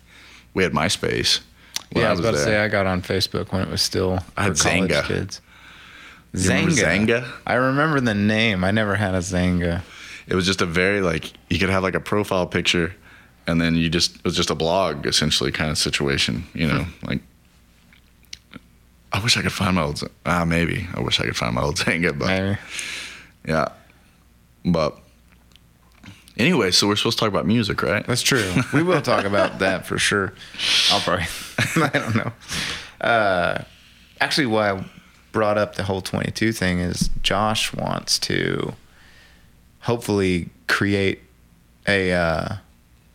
We had MySpace. Yeah, I was about to say I got on Facebook when it was still I had for college Xanga. kids. Remember Xanga? I remember the name. I never had a Xanga. It was just a very like you could have like a profile picture and then you just it was just a blog essentially kind of situation you know like i wish i could find my old ah maybe i wish i could find my old Xanga but Maybe. yeah but anyway so we're supposed to talk about music right That's true. We will talk about that for sure. I'll probably. I don't know. Uh, actually, why I brought up the whole 22 thing is Josh wants to hopefully create a. Uh,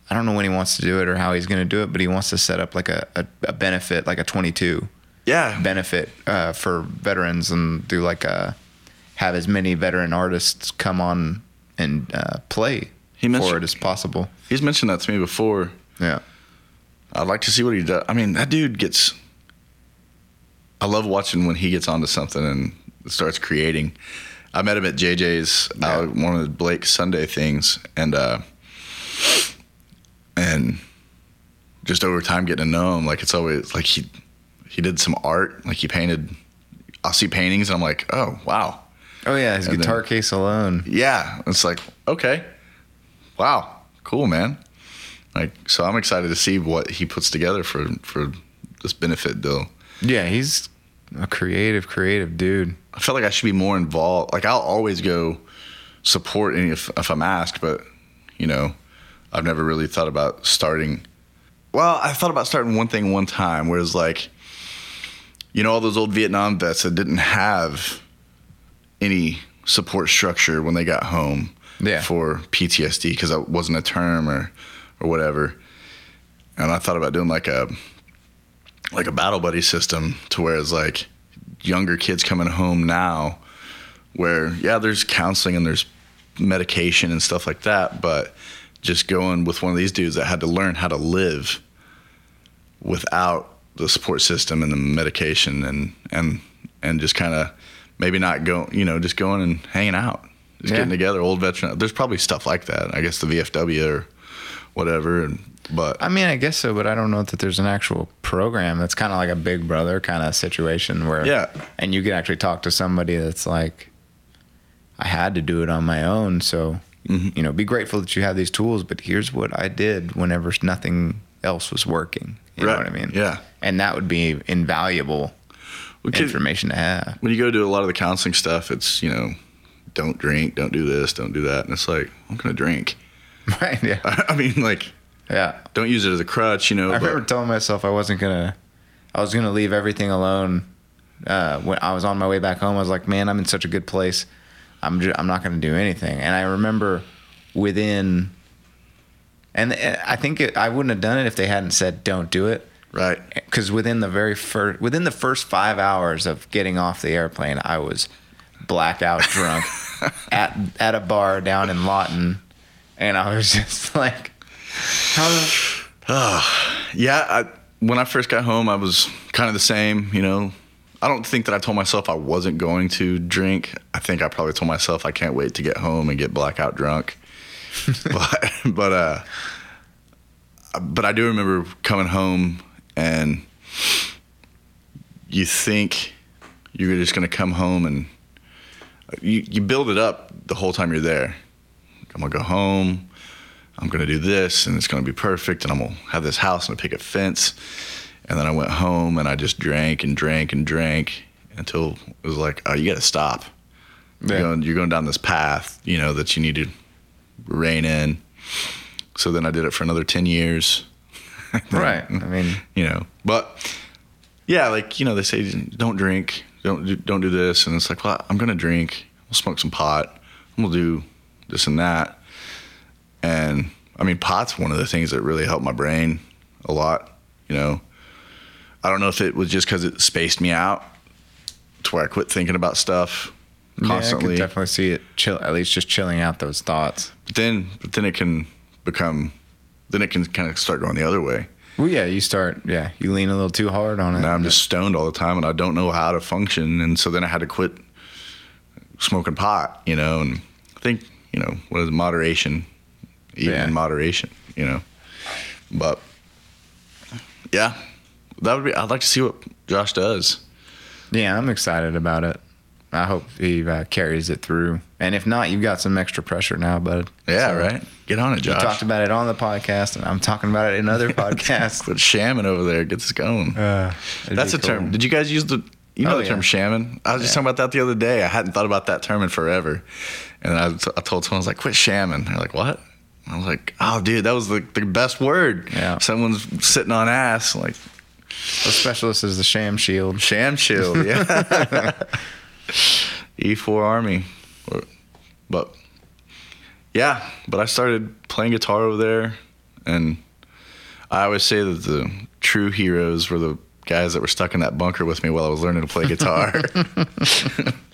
I don't know when he wants to do it or how he's going to do it, but he wants to set up like a, a, a benefit, like a 22 yeah benefit uh, for veterans and do like a have as many veteran artists come on and uh, play He for it as possible. he's mentioned that to me before Yeah. i'd like to see what he does i mean that dude gets I love watching when he gets onto something and starts creating. I met him at JJ's uh, one of the Blake Sunday things, and uh, and just over time getting to know him, like it's always like he he did some art, like he painted. I'll see paintings, and I'm like, oh wow, Oh yeah, his And guitar then- case alone. yeah. It's like okay, wow, cool, man. Like so, I'm excited to see what he puts together for for this benefit deal. Yeah, he's a creative, creative dude. I feel like I should be more involved. Like I'll always go support any if, if I'm asked, but you know, I've never really thought about starting. Well, I thought about starting one thing one time, where it's like, you know, all those old Vietnam vets that didn't have any support structure when they got home Yeah. for PTSD because that wasn't a term or or whatever. And I thought about doing like a like a battle buddy system to where it's like younger kids coming home now where yeah there's counseling and there's medication and stuff like that but just going with one of these dudes that had to learn how to live without the support system and the medication and and and just kind of maybe not go you know just going and hanging out just Yeah. getting together old veteran there's probably stuff like that i guess the vfw or whatever and but I mean, I guess so, but I don't know that there's an actual program that's kind of like a Big Brother kind of situation where Yeah. and you can actually talk to somebody that's like, I had to do it on my own, so Mhm. you know, be grateful that you have these tools, but here's what I did whenever nothing else was working. You know what I mean? Yeah. and that would be invaluable could- information to have. when you go do a lot of the counseling stuff, it's you know, don't drink, don't do this, don't do that, and it's like I'm gonna drink. right? Yeah. I mean, like, Yeah. don't use it as a crutch, you know. I remember telling myself I wasn't gonna, I was gonna leave everything alone. Uh, when I was on my way back home, I was like, "Man, I'm in such a good place. I'm ju- I'm not gonna do anything." And I remember within, and I think it, I wouldn't have done it if they hadn't said, "Don't do it." right? Because within the very first, within the first five hours of getting off the airplane, I was blackout drunk at at a bar down in Lawton, and I was just like, "How?" the- Yeah, I, when I first got home, I was kind of the same, you know. I don't think that I told myself I wasn't going to drink. I think I probably told myself I can't wait to get home and get blackout drunk. but but uh but I do remember coming home and you think you're just going to come home and you you build it up the whole time you're there. I'm going to go home. I'm gonna do this and it's gonna be perfect and I'm gonna have this house and pick a picket fence. And then I went home and I just drank and drank and drank until it was like, oh, you gotta stop. You're, going, you're going down this path, you know, that you need to rein in. So then I did it for another 10 years. Right. I mean, You know, but yeah, like, you know, they say don't drink, don't do, don't do this. And it's like, well, I'm gonna drink, we'll smoke some pot, we'll do this and that. And I mean, pot's one of the things that really helped my brain a lot. You know, I don't know if it was just because it spaced me out to where I quit thinking about stuff yeah, I constantly. could definitely see it chill. At least just chilling out those thoughts. but then, but then it can become, then it can kind of start going the other way. Well, yeah, you start. Yeah, you lean a little too hard on it. Now I'm just stoned all the time and I don't know how to function. And so then I had to quit smoking pot, you know, and I think, you know, what is moderation, even Yeah. in moderation, you know, but yeah, that would be, I'd like to see what Josh does. Yeah, I'm excited about it. I hope he uh, carries it through. And if not, you've got some extra pressure now, bud. Yeah, So, right. Get on it, Josh. We talked about it on the podcast, and I'm talking about it in other podcasts. Quit shamming over there. Gets this going. Uh, That's a term. Did you guys use the? You know Oh, the term yeah. shamming. I was just Yeah. talking about that the other day. I hadn't thought about that term in forever, and I, I told someone I was like, "Quit shamming." They're like, "What?" I was like, "Oh, dude, that was the, the best word." Yeah. Someone's sitting on ass like The specialist is the sham shield. sham shield. Yeah. E4 Army, but yeah. But I started playing guitar over there, and I always say that the true heroes were the guys that were stuck in that bunker with me while I was learning to play guitar.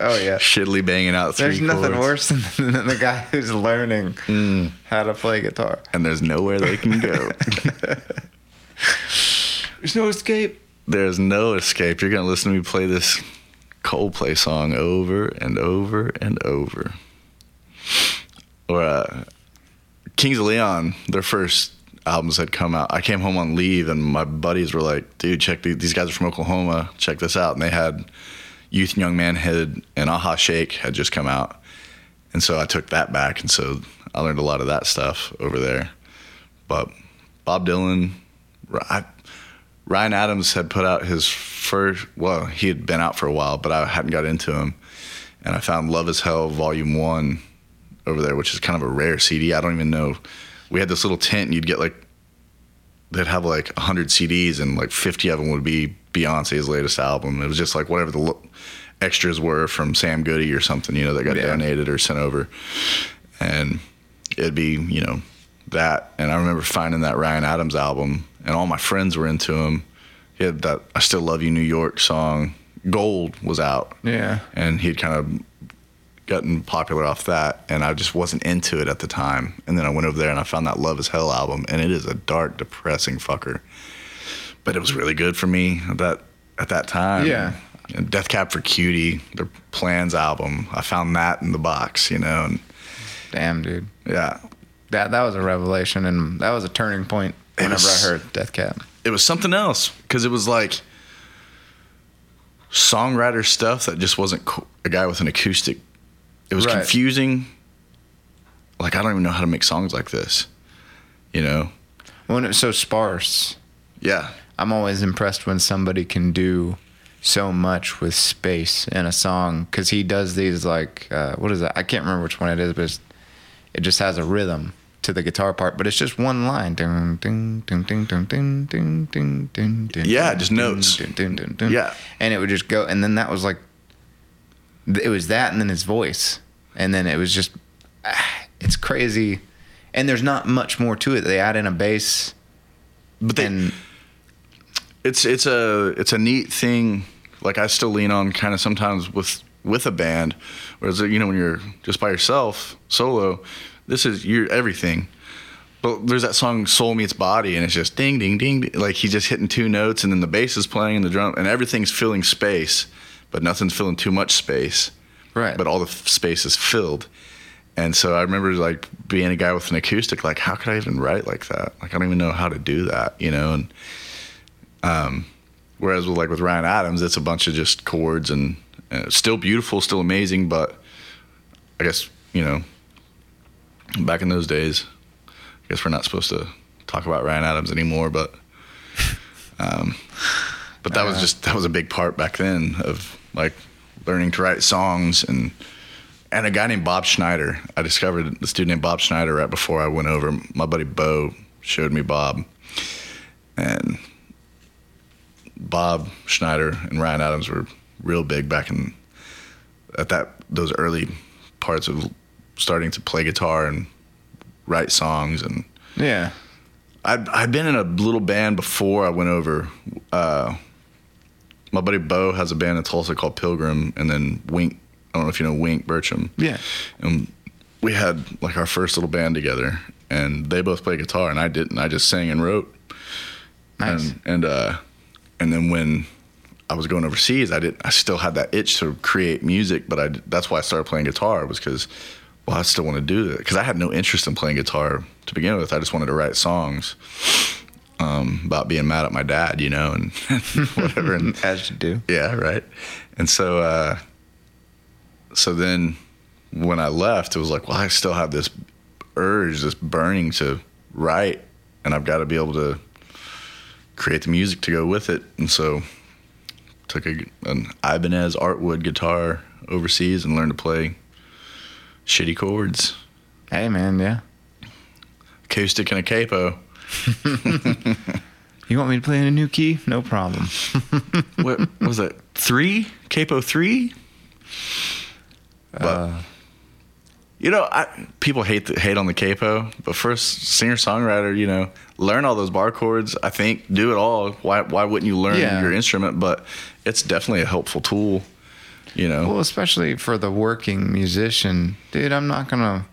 Oh yeah. Shittily banging out three There's nothing chords. worse than, than the guy who's learning Mm. how to play guitar. And there's nowhere they can go. There's no escape. there's no escape. You're gonna listen to me play this Coldplay song over and over and over. Or uh, Kings of Leon, their first albums had come out. I came home on leave, and my buddies were like, "Dude, check the, these guys are from Oklahoma. Check this out." And they had Youth and Young Manhood and Aha Shake had just come out, and so I took that back, and so I learned a lot of that stuff over there. But Bob Dylan, I, Ryan Adams had put out his first. Well, he had been out for a while, but I hadn't got into him, and I found Love Is Hell Volume One over there, which is kind of a rare CD. I don't even know. We had this little tent, and you'd get like they'd have like 100 CDs, and like 50 of them would be Beyonce's latest album. It was just like whatever the lo- extras were from Sam Goody or something, you know, that got Yeah. donated or sent over, and it'd be you know that. And I remember finding that Ryan Adams album, and all my friends were into him. He had that "I Still Love You" New York song. Gold was out Yeah. and he'd kind of gotten popular off that and I just wasn't into it at the time. And then I went over there and I found that Love is Hell album and it is a dark, depressing fucker. But it was really good for me at that at that time. Yeah. And Death Cab for Cutie, their Plans album. I found that in the box, you know, and Damn, dude. yeah. That that was a revelation, and that was a turning point. Whenever was- I heard Death Cab. It was something else because it was like songwriter stuff that just wasn't co- a guy with an acoustic. It was Right. confusing. Like I don't even know how to make songs like this. You know? When it was so sparse, Yeah. I'm always impressed when somebody can do so much with space in a song because he does these like uh, what is that? I can't remember which one it is, but it just has a rhythm to the guitar part, but it's just one line. Yeah, just notes. Yeah, and it would just go, and then that was like it was that, and then his voice, and then it was just it's crazy, and there's not much more to it. They add in a bass, but then it's it's a it's a neat thing. Like I still lean on kind of sometimes with with a band, whereas you know when you're just by yourself solo, this is you're everything. But there's that song "Soul Meets Body" and it's just ding ding ding, ding. like he's just hitting two notes and then the bass is playing and the drum and everything's filling space, but nothing's filling too much space. Right. But all the f- space is filled. And so I remember like being a guy with an acoustic, like how could I even write like that? Like I don't even know how to do that, you know. And um, whereas with like with Ryan Adams, it's a bunch of just chords and uh, still beautiful, still amazing, but I guess you know, back in those days, I guess we're not supposed to talk about Ryan Adams anymore, but um, but that was Uh. just that was a big part back then of like learning to write songs and and a guy named Bob Schneider. I discovered this dude named Bob Schneider right before I went over. My buddy Bo showed me Bob, and Bob Schneider and Ryan Adams were real big back in at that those early parts of starting to play guitar and write songs and yeah, I'd, I'd been in a little band before I went over. Uh, my buddy Bo has a band in Tulsa called Pilgrim, and then Wink. I don't know if you know Wink Bircham. yeah. And we had like our first little band together, and they both play guitar, and I didn't. I just sang and wrote. Nice. And and uh, and then when I was going overseas, I didn't. I still had that itch to create music, but I that's why I started playing guitar was because well, I still want to do that because I had no interest in playing guitar to begin with. I just wanted to write songs um, about being mad at my dad, you know, and whatever. And As you do. yeah, right. And so, uh, so then when I left, it was like, well, I still have this urge, this burning to write, and I've got to be able to create the music to go with it. And so, took a, an Ibanez Artwood guitar overseas and learned to play shitty chords, Hey, man, yeah. acoustic and a capo. You want me to play in a new key? No problem. what was it? Three capo three. But Uh, you know, I, people hate the, hate on the capo, but for a singer songwriter, you know, learn all those bar chords. I think do it all. Why why wouldn't you learn Yeah. your instrument? But it's definitely a helpful tool. You know, Well, especially for the working musician, dude, I'm not gonna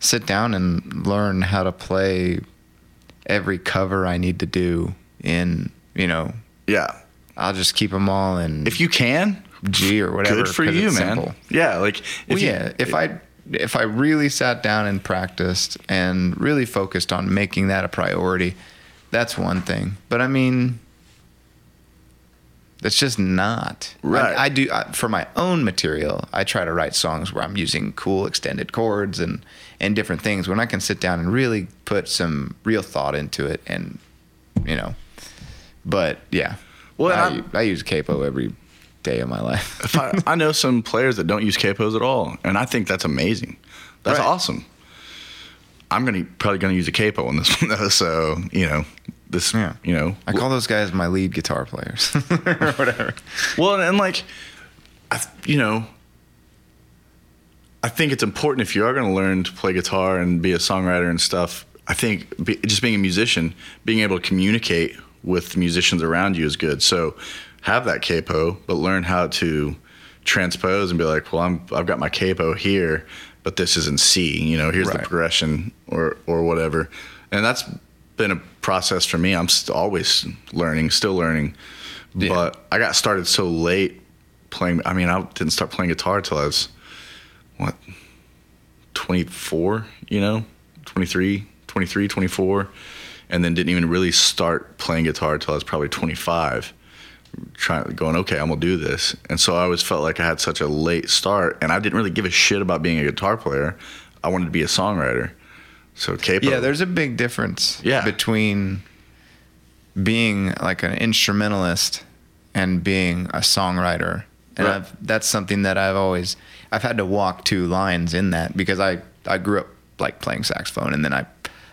sit down and learn how to play every cover I need to do in, you know, yeah, I'll just keep them all in If you can, G or whatever. good for you, man. simple. Yeah, like if Well, you- yeah, if I if I really sat down and practiced and really focused on making that a priority, that's one thing. But I mean, that's just not Right. I, I do I, for my own material. I try to write songs where I'm using cool extended chords and and different things when I can sit down and really put some real thought into it and you know. But yeah, Well, I, I use capo every day of my life. if I, I know some players that don't use capos at all, and I think that's amazing. That's Right. awesome. I'm gonna probably gonna use a capo on this one though, so you know this. Yeah. You know, I call those guys my lead guitar players or whatever. Well, and like, I, you know, I think it's important if you are going to learn to play guitar and be a songwriter and stuff. I think be, just being a musician, being able to communicate with musicians around you is good. So have that capo, but learn how to transpose and be like, well, I'm I've got my capo here, but this is in C. You know, here's the progression or or whatever. And that's been a process for me. I'm st- always learning, still learning. Yeah. But I got started so late playing. I mean, I didn't start playing guitar till I was what 24, you know, 23, 23, 24, and then didn't even really start playing guitar till I was probably 25. Trying going, okay, I'm gonna do this, and so I always felt like I had such a late start, and I didn't really give a shit about being a guitar player. I wanted to be a songwriter. So capo, Yeah, there's a big difference Yeah. between being like an instrumentalist and being a songwriter. And Right. I've, that's something that I've always I've had to walk two lines in that because I I grew up like playing saxophone and then I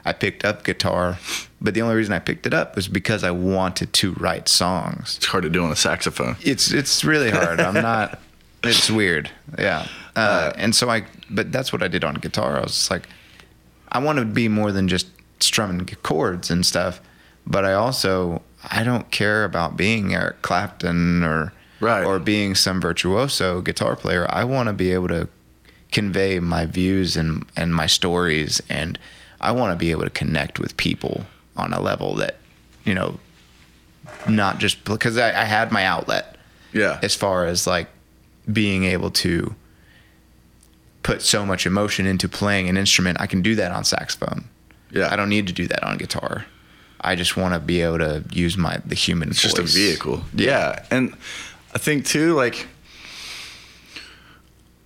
I picked up guitar, but the only reason I picked it up was because I wanted to write songs. it's hard to do on a saxophone. It's it's really hard. I'm not. It's weird. Yeah. Uh, and so I, but that's what I did on guitar. I was like, I want to be more than just strumming chords and stuff. But I also I don't care about being Eric Clapton or Right. or being some virtuoso guitar player. I want to be able to convey my views and and my stories, and I want to be able to connect with people on a level that you know, not just because I, I had my outlet Yeah, as far as like being able to put so much emotion into playing an instrument. I can do that on saxophone. yeah. I don't need to do that on guitar. I just want to be able to use my the human It's voice. just a vehicle. Yeah. And I think too, like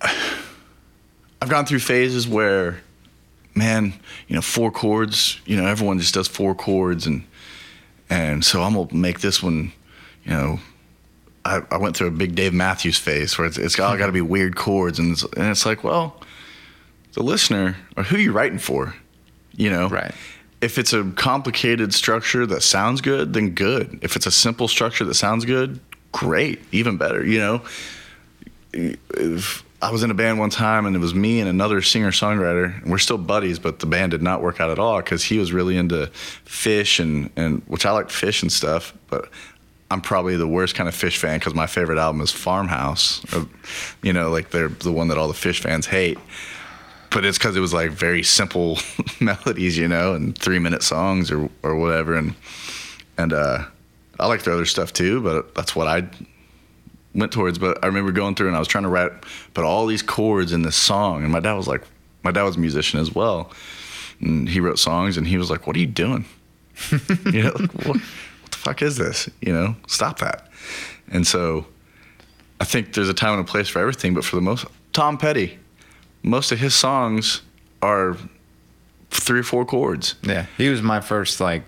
I've gone through phases where, man, you know, four chords, you know, everyone just does four chords and and so I'm gonna make this one, you know, I, I went through a big Dave Matthews phase where it's, it's all got to be weird chords and it's, and it's like, well, the listener or who you writing for, you know, Right. if it's a complicated structure that sounds good, then good. If it's a simple structure that sounds good, great, even better. You know, if I was in a band one time and it was me and another singer songwriter, and we're still buddies, but the band did not work out at all because he was really into Phish and and which I like Phish and stuff, but. I'm probably the worst kind of Phish fan because my favorite album is Farmhouse, or, you know, like they're the one that all the Phish fans hate but it's because it was like very simple melodies, you know, and three minute songs or or whatever. And and uh, I like their other stuff too, but that's what I went towards. But I remember going through and I was trying to write, put all these chords in this song, and my dad was like, my dad was a musician as well, and he wrote songs, and he was like, "What are you doing? you know, like, what, what the fuck is this? You know, stop that." And so I think there's a time and a place for everything, but for the most, Tom Petty most of his songs are three or four chords. Yeah, he was my first like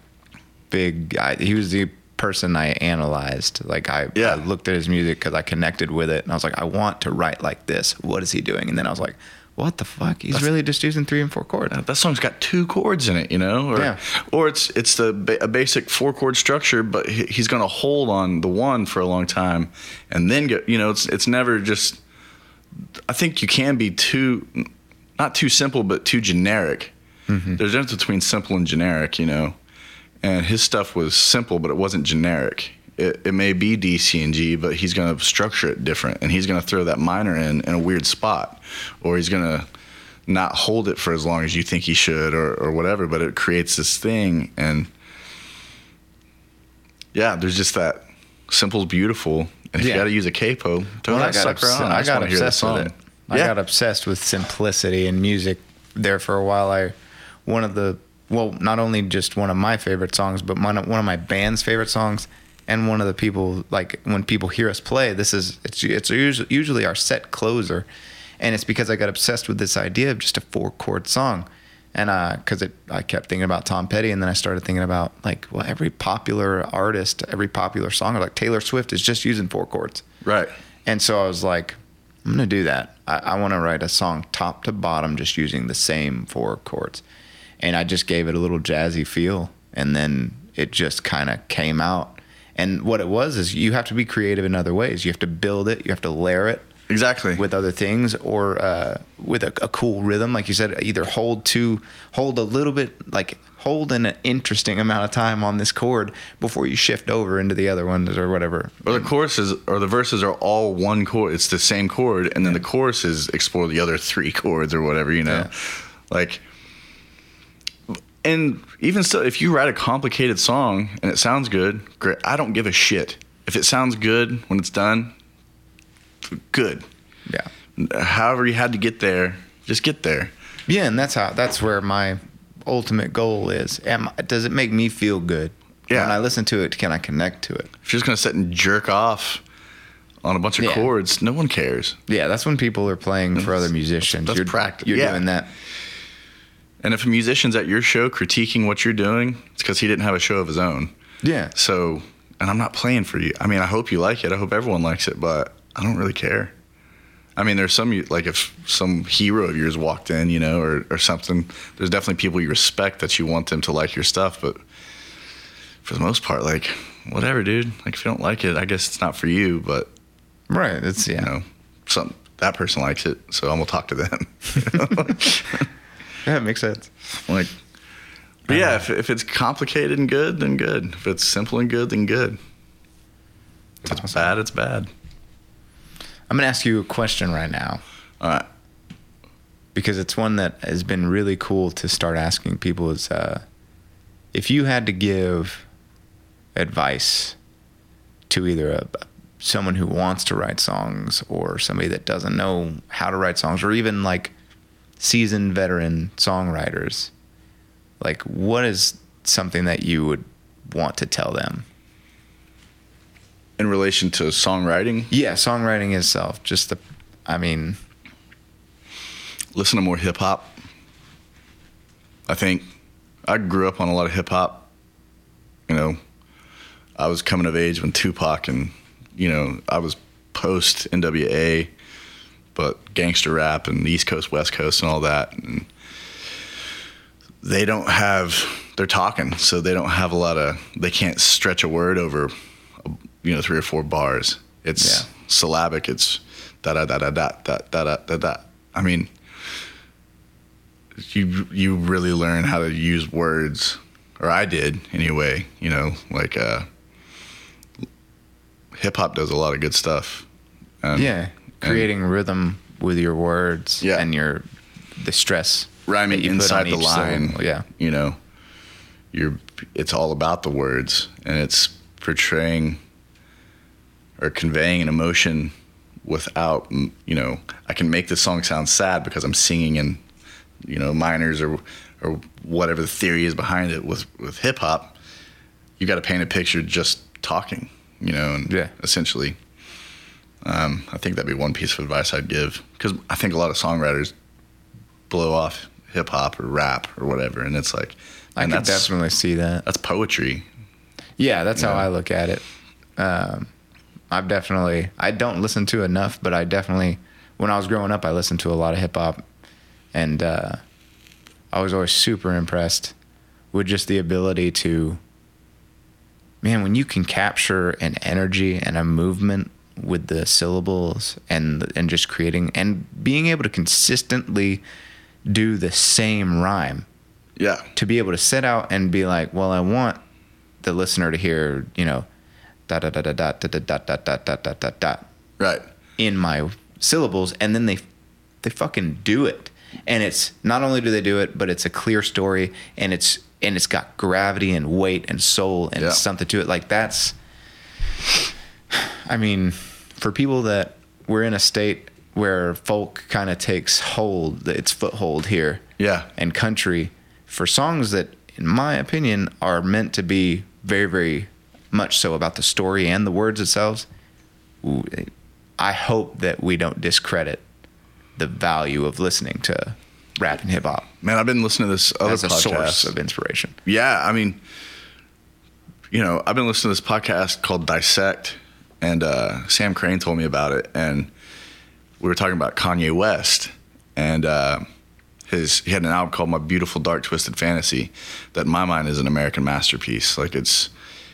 big guy. He was the person I analyzed. Like I, Yeah. I looked at his music because I connected with it, and I was like, I want to write like this. What is he doing? And then I was like, what the fuck? He's really just using three and four chords. That song's got two chords in it, you know, or Yeah. or it's it's the a basic four chord structure, but he's going to hold on the one for a long time, and then get you know it's it's never just. I think you can be too, not too simple, but too generic. Mm-hmm. There's a difference between simple and generic, you know, and his stuff was simple, but it wasn't generic. It, it may be D, C, and G, but he's going to structure it different, and he's going to throw that minor in in a weird spot, or he's going to not hold it for as long as you think he should, or or whatever. But it creates this thing, and yeah, there's just that Simple's beautiful. And if Yeah. you got to use a capo, throw Well, that I got, sucker obs- on. I just got wanna hear the obsessed with song. it. I Yeah. got obsessed with simplicity and music there for a while. I one of the well, not only just one of my favorite songs, but one of, one of my band's favorite songs, and one of the people like when people hear us play. This is it's it's usually, usually our set closer, and it's because I got obsessed with this idea of just a four chord song. And uh, because it, I kept thinking about Tom Petty, and then I started thinking about like, well, every popular artist, every popular song, like Taylor Swift, is just using four chords. Right. And so I was like, I'm gonna do that. I, I want to write a song top to bottom, just using the same four chords. And I just gave it a little jazzy feel, and then it just kind of came out. And what it was is you have to be creative in other ways. You have to build it. You have to layer it Exactly. with other things, or uh, with a, a cool rhythm, like you said. Either hold to hold a little bit, like hold an interesting amount of time on this chord before you shift over into the other ones or whatever. or the choruses or the verses are all one chord. It's the same chord, and then the choruses explore the other three chords or whatever. You know, Yeah. like. And even still, if you write a complicated song and it sounds good, great. I don't give a shit if it sounds good when it's done. Good. Yeah. However, you had to get there, just get there. Yeah, and that's how that's where my ultimate goal is. Am does it make me feel good? Yeah. When I listen to it, can I connect to it? If you're just gonna sit and jerk off on a bunch of Yeah. chords, no one cares. Yeah, that's when people are playing for other musicians. that's you're practice. You're Yeah. doing that. And if a musician's at your show critiquing what you're doing, it's because he didn't have a show of his own. Yeah. So, and I'm not playing for you. I mean, I hope you like it. I hope everyone likes it, but I don't really care. I mean, there's some like if some hero of yours walked in, you know, or or something. There's definitely people you respect that you want them to like your stuff, but for the most part, like whatever, dude. Like if you don't like it, I guess it's not for you. But Right. It's yeah. you know, some that person likes it, so I'm gonna talk to them. Yeah, it makes sense. like, but yeah, if if it's complicated and good, then good. If it's simple and good, then good. If it's Awesome. bad, it's bad. I'm gonna ask you a question right now All right. because it's one that has been really cool to start asking people. Is uh, if you had to give advice to either a someone who wants to write songs or somebody that doesn't know how to write songs or even like seasoned veteran songwriters like what is something that you would want to tell them In relation to songwriting, yeah songwriting itself just the i mean listen to more hip hop. I think I grew up on a lot of hip hop. You know, I was coming of age when Tupac and you know I was post NWA, but gangster rap and East Coast, West Coast, and all that. And they don't have they're talking, so they don't have a lot of they can't stretch a word over, you know, three or four bars. It's Yeah. syllabic. It's da da da da da da da da da da. I mean, you you really learn how to use words, or I did anyway. You know, like uh, hip hop does a lot of good stuff. And- yeah creating rhythm with your words Yeah. and your the stress rhyming that you put inside the line. syllable. yeah you know, you're it's all about the words and it's portraying or conveying an emotion without you know I can make the song sound sad because I'm singing in you know minors or or whatever the theory is behind it with with hip hop you got to paint a picture just talking you know and Yeah. essentially um, I think that'd be one piece of advice I'd give because I think a lot of songwriters blow off hip hop or rap or whatever, and it's like, i that's definitely see that. that's poetry. yeah that's how i look at it. Um, i've definitely i don't listen to enough but i definitely when i was growing up i listened to a lot of hip-hop and uh, i was always super impressed with just the ability to man when you can capture an energy and a movement with the syllables and and just creating and being able to consistently do the same rhyme Yeah, to be able to sit out and be like, well, I want the listener to hear, you know, da da da da da da da da da da da da da right. in my syllables, and then they they fucking do it, and it's not only do they do it, but it's a clear story, and it's and it's got gravity and weight and soul and Yeah. something to it. Like that's I mean, for people that we're in a state where folk kind of takes hold, its foothold here, Yeah. and country, for songs that, in my opinion, are meant to be very, very much so about the story and the words themselves. I hope that we don't discredit the value of listening to rap and hip hop Man, I've been listening to this other as a source podcast. of inspiration. Yeah, I mean, you know, I've been listening to this podcast called Dissect, and uh, Sam Crane told me about it, and we were talking about Kanye West, and uh, his he had an album called My Beautiful Dark Twisted Fantasy, that in my mind is an American masterpiece. Like it's,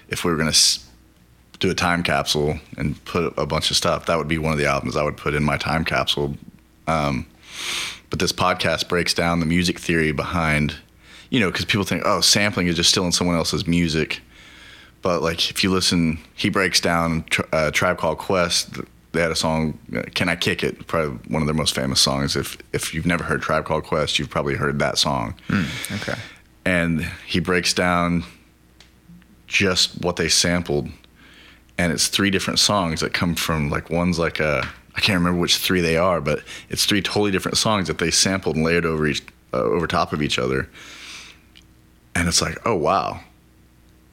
if we were gonna do a time capsule and put a bunch of stuff, that would be one of the albums I would put in my time capsule. Um, but this podcast breaks down the music theory behind you know because people think oh sampling is just stealing someone else's music but like if you listen he breaks down uh, tribe called quest they had a song uh, can i kick it probably one of their most famous songs if if you've never heard tribe called quest you've probably heard that song Okay. and he breaks down just what they sampled and it's three different songs that come from like one's like a I can't remember which three they are, but it's three totally different songs that they sampled and layered over each uh, over top of each other. And it's like, oh wow.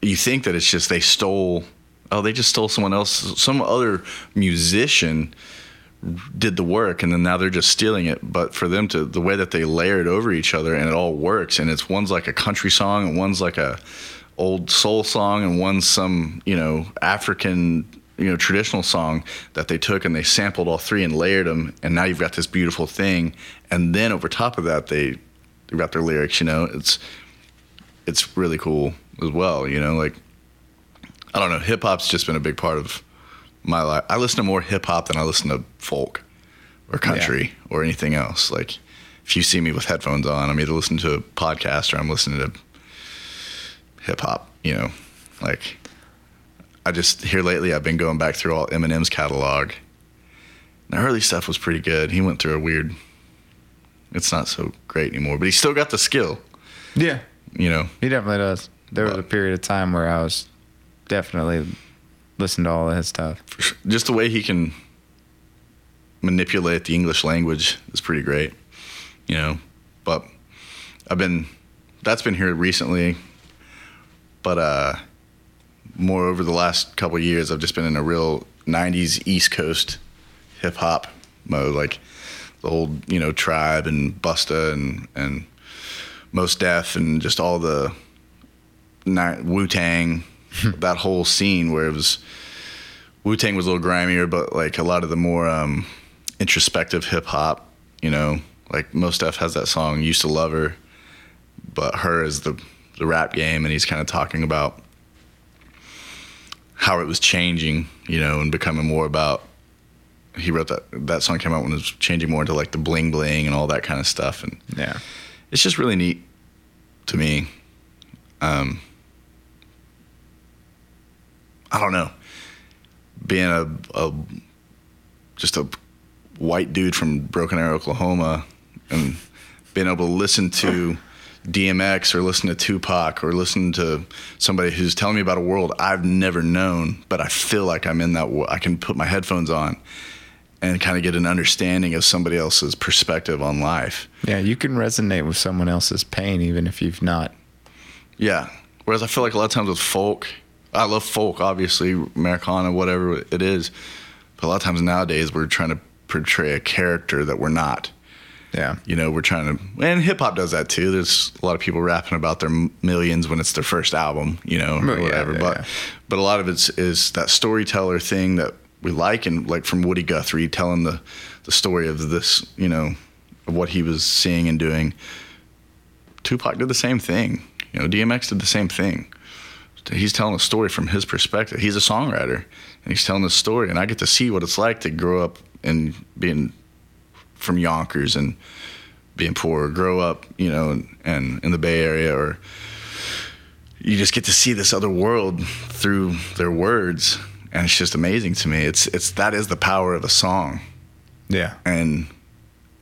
You think that it's just they stole oh they just stole someone else some other musician did the work and then now they're just stealing it. But for them to the way that they layer it over each other and it all works and it's one's like a country song and one's like a old soul song and one's some you know african you know traditional song that they took and they sampled all three and layered them and now you've got this beautiful thing. And then over top of that they they got their lyrics you know? It's it's really cool as well you know like i don't know hip hop's just been a big part of my life i listen to more hip hop than i listen to folk or country or anything else like if you see me with headphones on i'm either listening to a podcast or i'm listening to hip hop you know like I just here lately I've been going back through all Eminem's catalog. The early stuff was pretty good. He went through a weird. It's not so great anymore, but he still got the skill. Yeah, You know, he definitely does. There was a period of time where I was definitely listening to all of his stuff. just the way he can manipulate the English language is pretty great. You know, but I've been that's been here recently, but uh, more over the last couple of years, I've just been in a real '90s East Coast hip hop mode, like the old you know Tribe and Busta and and Mos Def and just all the Wu Tang, that whole scene where it was Wu Tang was a little grimier, but like a lot of the more um, introspective hip hop, you know, like Mos Def has that song "Used to Love Her," but her is the the rap game, and he's kind of talking about how it was changing, you know, and becoming more about. He wrote that that song came out when it was changing more into like the bling bling and all that kind of stuff, and Yeah. it's just really neat to me. Um, I don't know, being a, a just a white dude from Broken Arrow, Oklahoma, and being able to listen to DMX or listen to Tupac or listen to somebody who's telling me about a world I've never known, but I feel like I'm in that. wo- I can put my headphones on and kind of get an understanding of somebody else's perspective on life. Yeah, you can resonate with someone else's pain even if you've not. Yeah. Whereas I feel like a lot of times with folk, I love folk, obviously, Americana, whatever it is. But a lot of times nowadays, we're trying to portray a character that we're not. Yeah. You know, we're trying to, and hip hop does that too. There's a lot of people rapping about their millions when it's their first album, you know, or yeah, whatever. yeah, but, yeah. but a lot of it's is that storyteller thing that we like, and like from Woody Guthrie telling the the story of this, you know, of what he was seeing and doing. Tupac did the same thing. You know, DMX did the same thing. He's telling a story from his perspective. He's a songwriter, and he's telling this story, and I get to see what it's like to grow up and being from Yonkers and being poor, grow up, you know, and, and in the Bay Area, or you just get to see this other world through their words, and it's just amazing to me. It's it's that is the power of a song Yeah. and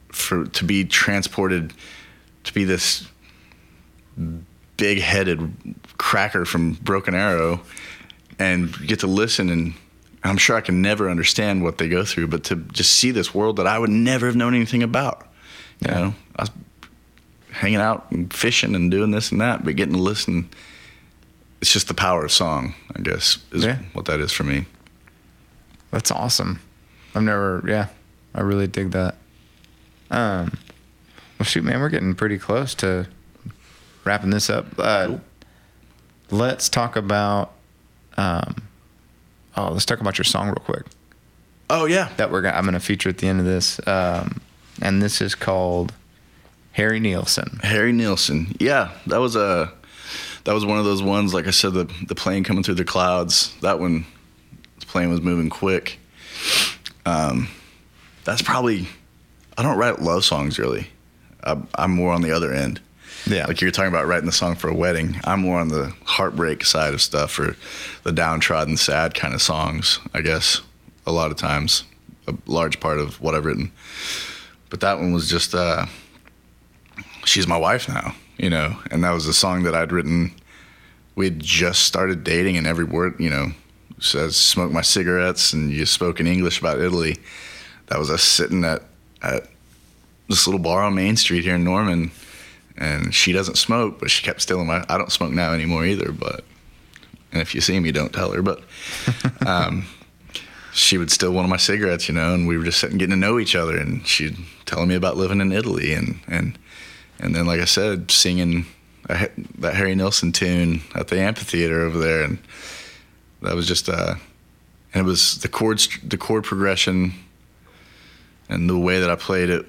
for to be transported to be this big-headed cracker from Broken Arrow and get to listen and I'm sure I can never understand what they go through, but to just see this world that I would never have known anything about. You Yeah. know, I was hanging out and fishing and doing this and that, but getting to listen. It's just the power of song, I guess, is Yeah. what that is for me. That's awesome. I've never, yeah, I really dig that. Um, well, shoot, man, we're getting pretty close to wrapping this up. Uh, let's talk about, um, oh, let's talk about your song real quick. Oh yeah, That we're gonna, I'm gonna feature at the end of this, um, and this is called Harry Nilsson. Harry Nilsson. Yeah, that was a that was one of those ones. Like I said, the the plane coming through the clouds. That one, the plane was moving quick. Um, that's probably. I don't write love songs really. I'm, I'm more on the other end. Yeah. Like you're talking about writing the song for a wedding. I'm more on the heartbreak side of stuff or the downtrodden, sad kind of songs. I guess a lot of times, a large part of what I've written. But that one was just. Uh, she's my wife now, you know, and that was a song that I'd written. We had just started dating, and every word, you know, says "smoke my cigarettes," and you spoke in English about Italy. That was us sitting at at this little bar on Main Street here in Norman, and she doesn't smoke, but she kept stealing my. I don't smoke now anymore either, but and if you see me, don't tell her. But um, she would steal one of my cigarettes, you know, and we were just sitting getting to know each other, and she'd telling me about living in Italy, and and and then, like I said, singing a, that Harry Nilsson tune at the amphitheater over there, and that was just uh, and it was the chords, the chord progression, and the way that I played it.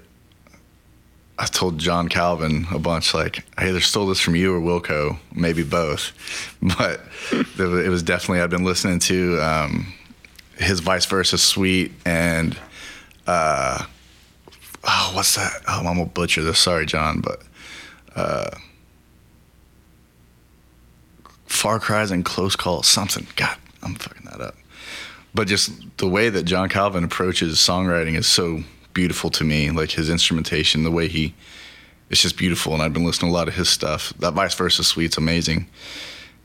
I told John Calvin a bunch like I either stole this from you or Wilco, maybe both, but it was- definitely I've been listening to um, his vice versa suite and uh, oh what's that? Oh, I'm gonna butcher this. Sorry, John, but uh, Far Cries and Close Calls, something. God, I'm fucking that up. But just the way that John Calvin approaches songwriting is so beautiful to me. Like his instrumentation, the way he, it's just beautiful. And I've been listening to a lot of his stuff. That vice versa suite's amazing.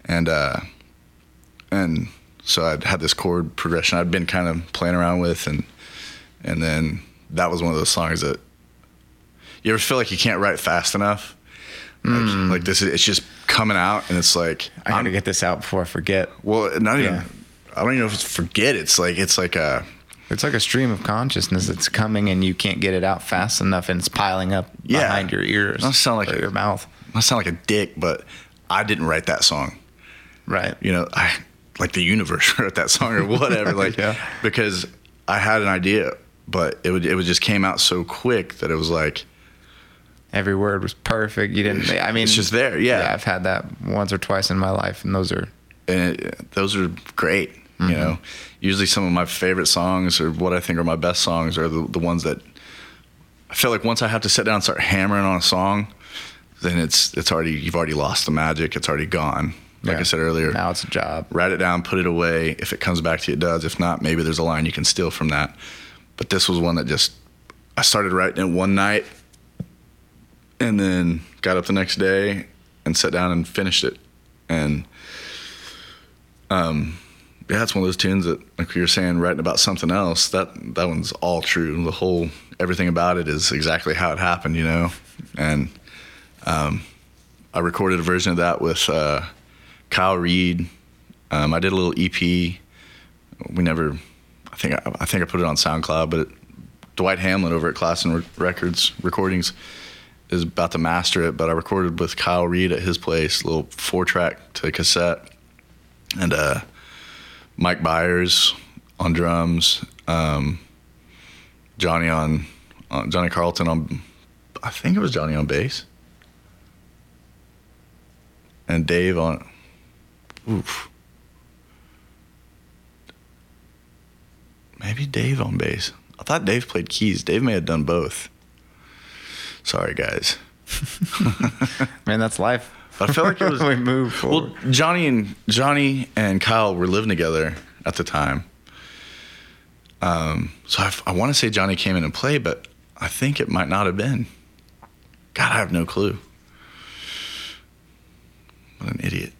And uh, and so I'd had this chord progression I'd been kind of playing around with, and and then that was one of those songs that you ever feel like you can't write fast enough. Like, like this, is, it's just coming out, and it's like I gotta get this out before I forget. well, not even. Yeah. I don't even know if it's forget. It's like it's like a It's like a stream of consciousness that's coming and you can't get it out fast enough and it's piling up Yeah. behind your ears. Doesn't sound like or a- your mouth. I sound like a dick, but I didn't write that song. Right. You know, I like the universe wrote that song or whatever. Like Yeah. because I had an idea, but it would it would just came out so quick that it was like Every word was perfect. You didn't. I mean, It's just there, yeah. I've had that once or twice in my life, and those are and it, those are great. You know, usually some of my favorite songs or what I think are my best songs are the, the ones that I feel like once I have to sit down and start hammering on a song, then it's it's already you've already lost the magic. It's already gone. Like I said earlier, now it's a job. write it down, put it away. If it comes back to you, it does. If not, maybe there's a line you can steal from that. But this was one that just I started writing it one night, and then got up the next day and sat down and finished it. And um, yeah, it's one of those tunes that, like you were saying, writing about something else. That that one's all true. The whole everything about it is exactly how it happened, you know. And um, I recorded a version of that with uh, Kyle Reed. Um, I did a little EP. We never, I think I, I think I put it on SoundCloud, but it, Dwight Hamlin over at Klassen Re- Records Recordings is about to master it. But I recorded with Kyle Reed at his place, a little four track to cassette, and uh, Mike Byers on drums, um, Johnny on, Johnny Carlton on, I think it was Johnny on bass, and Dave on. Oof. Maybe Dave on bass. I thought Dave played keys. Dave may have done both. Sorry, guys. Man, that's life. But I feel like it was we move well. forward. Johnny and Johnny and Kyle were living together at the time. Um, so I, I want to say Johnny came in and played, but I think it might not have been. God, I have no clue. What an idiot.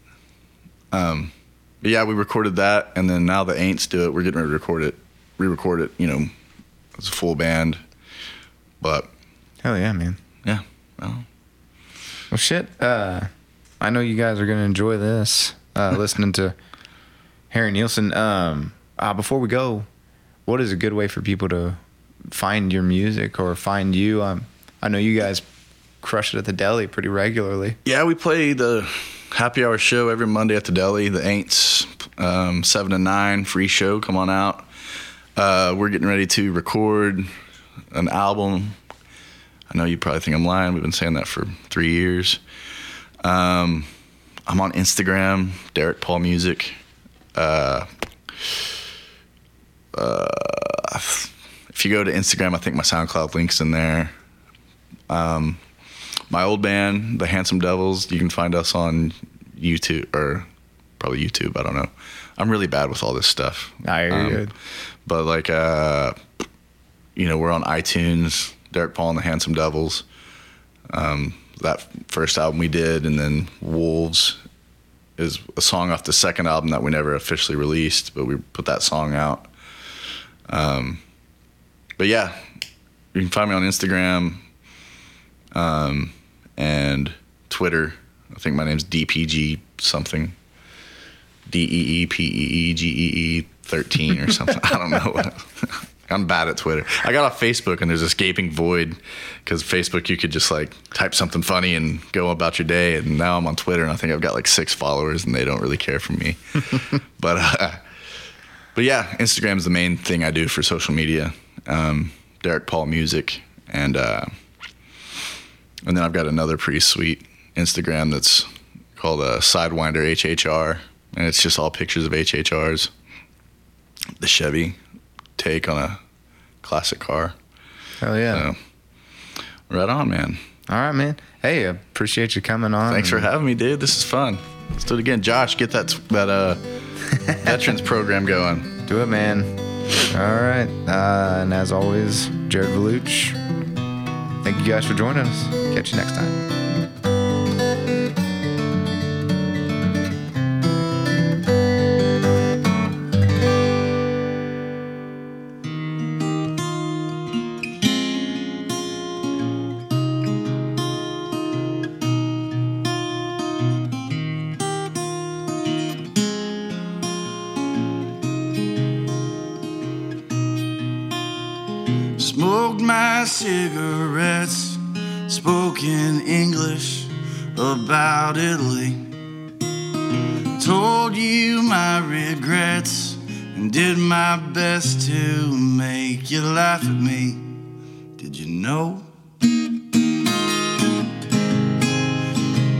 Um, but yeah, we recorded that, and then now the Aints do it. We're getting ready to record it, re-record it. You know, it's a full band. But Hell yeah, man. yeah, well, Well, shit. Uh, I know you guys are gonna enjoy this. Uh, listening to Harry Nilsson. Um, uh, before we go, what is a good way for people to find your music or find you? Um, I know you guys crush it at the deli pretty regularly. yeah, we play the happy hour show every Monday at the deli. The Aints, um, seven to nine, free show. Come on out. Uh, we're getting ready to record an album. I know you probably think I'm lying. We've been saying that for three years. Um, I'm on Instagram, Derek Paul Music. Uh, uh, if you go to Instagram, I think my SoundCloud link's in there. Um, my old band, the Handsome Devils, you can find us on YouTube or probably YouTube. I don't know. I'm really bad with all this stuff. I hear Um, you. But like, uh, you know, we're on iTunes, Derek Paul and the Handsome Devils. Um, that first album we did, and then Wolves is a song off the second album that we never officially released, but we put that song out. Um, but yeah, you can find me on Instagram um, and Twitter. I think my name's DPG something. D E E P E E G E E 13 or something. I don't know. I'm bad at Twitter. I got off Facebook and there's this gaping void because Facebook you could just like type something funny and go about your day. And now I'm on Twitter and I think I've got like six followers and they don't really care for me. but uh, but yeah, Instagram is the main thing I do for social media. Um, Derek Paul Music and uh, and then I've got another pretty sweet Instagram that's called uh, Sidewinder HHR, and it's just all pictures of HHRs. The Chevy take on a classic car. Hell yeah. So, right on, man. All right, man. Hey, appreciate you coming on. Thanks for having me, dude. This is fun. Let's do it again. Josh, get that that uh, veterans program going. Do it, man. All right. Uh, and as always, Jared Valuch. Thank you guys for joining us. Catch you next time. Italy. Told you my regrets and did my best to make you laugh at me. Did you know?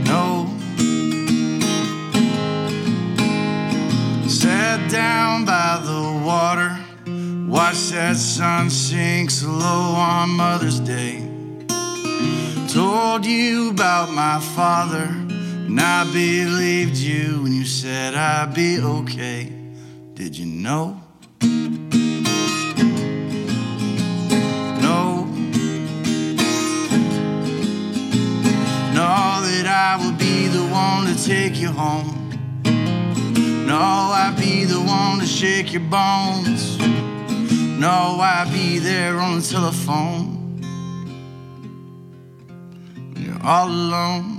No. Sat down by the water. Watch that sun sink slow on Mother's Day. Told you about my father, and I believed you when you said I'd be okay. Did you know? No. Know that I would be the one to take you home. No, I'd be the one to shake your bones. No, I'd be there on the telephone. You're all alone.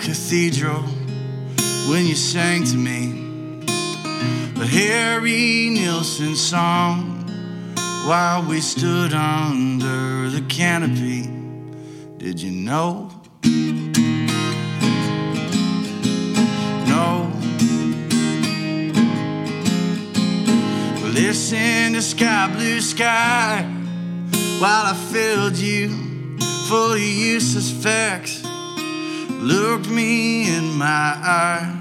Cathedral when you sang to me. The Harry Nilsson song while we stood under the canopy. Did you know? No. Listen to sky blue sky while I filled you full of useless facts looked me in my eye.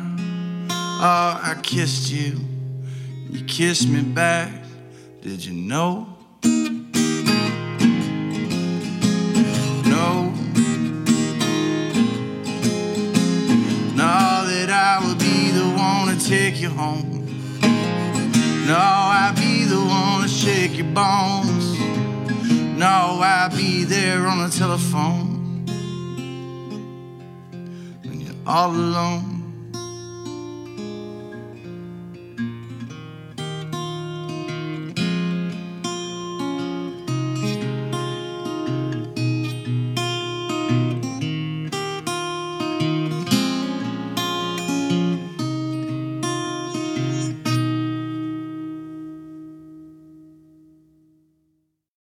Oh, I kissed you, you kissed me back. Did you know? No. No, that I would be the one to take you home. No, I'd be the one to shake your bones. No, I'd be there on the telephone. All alone.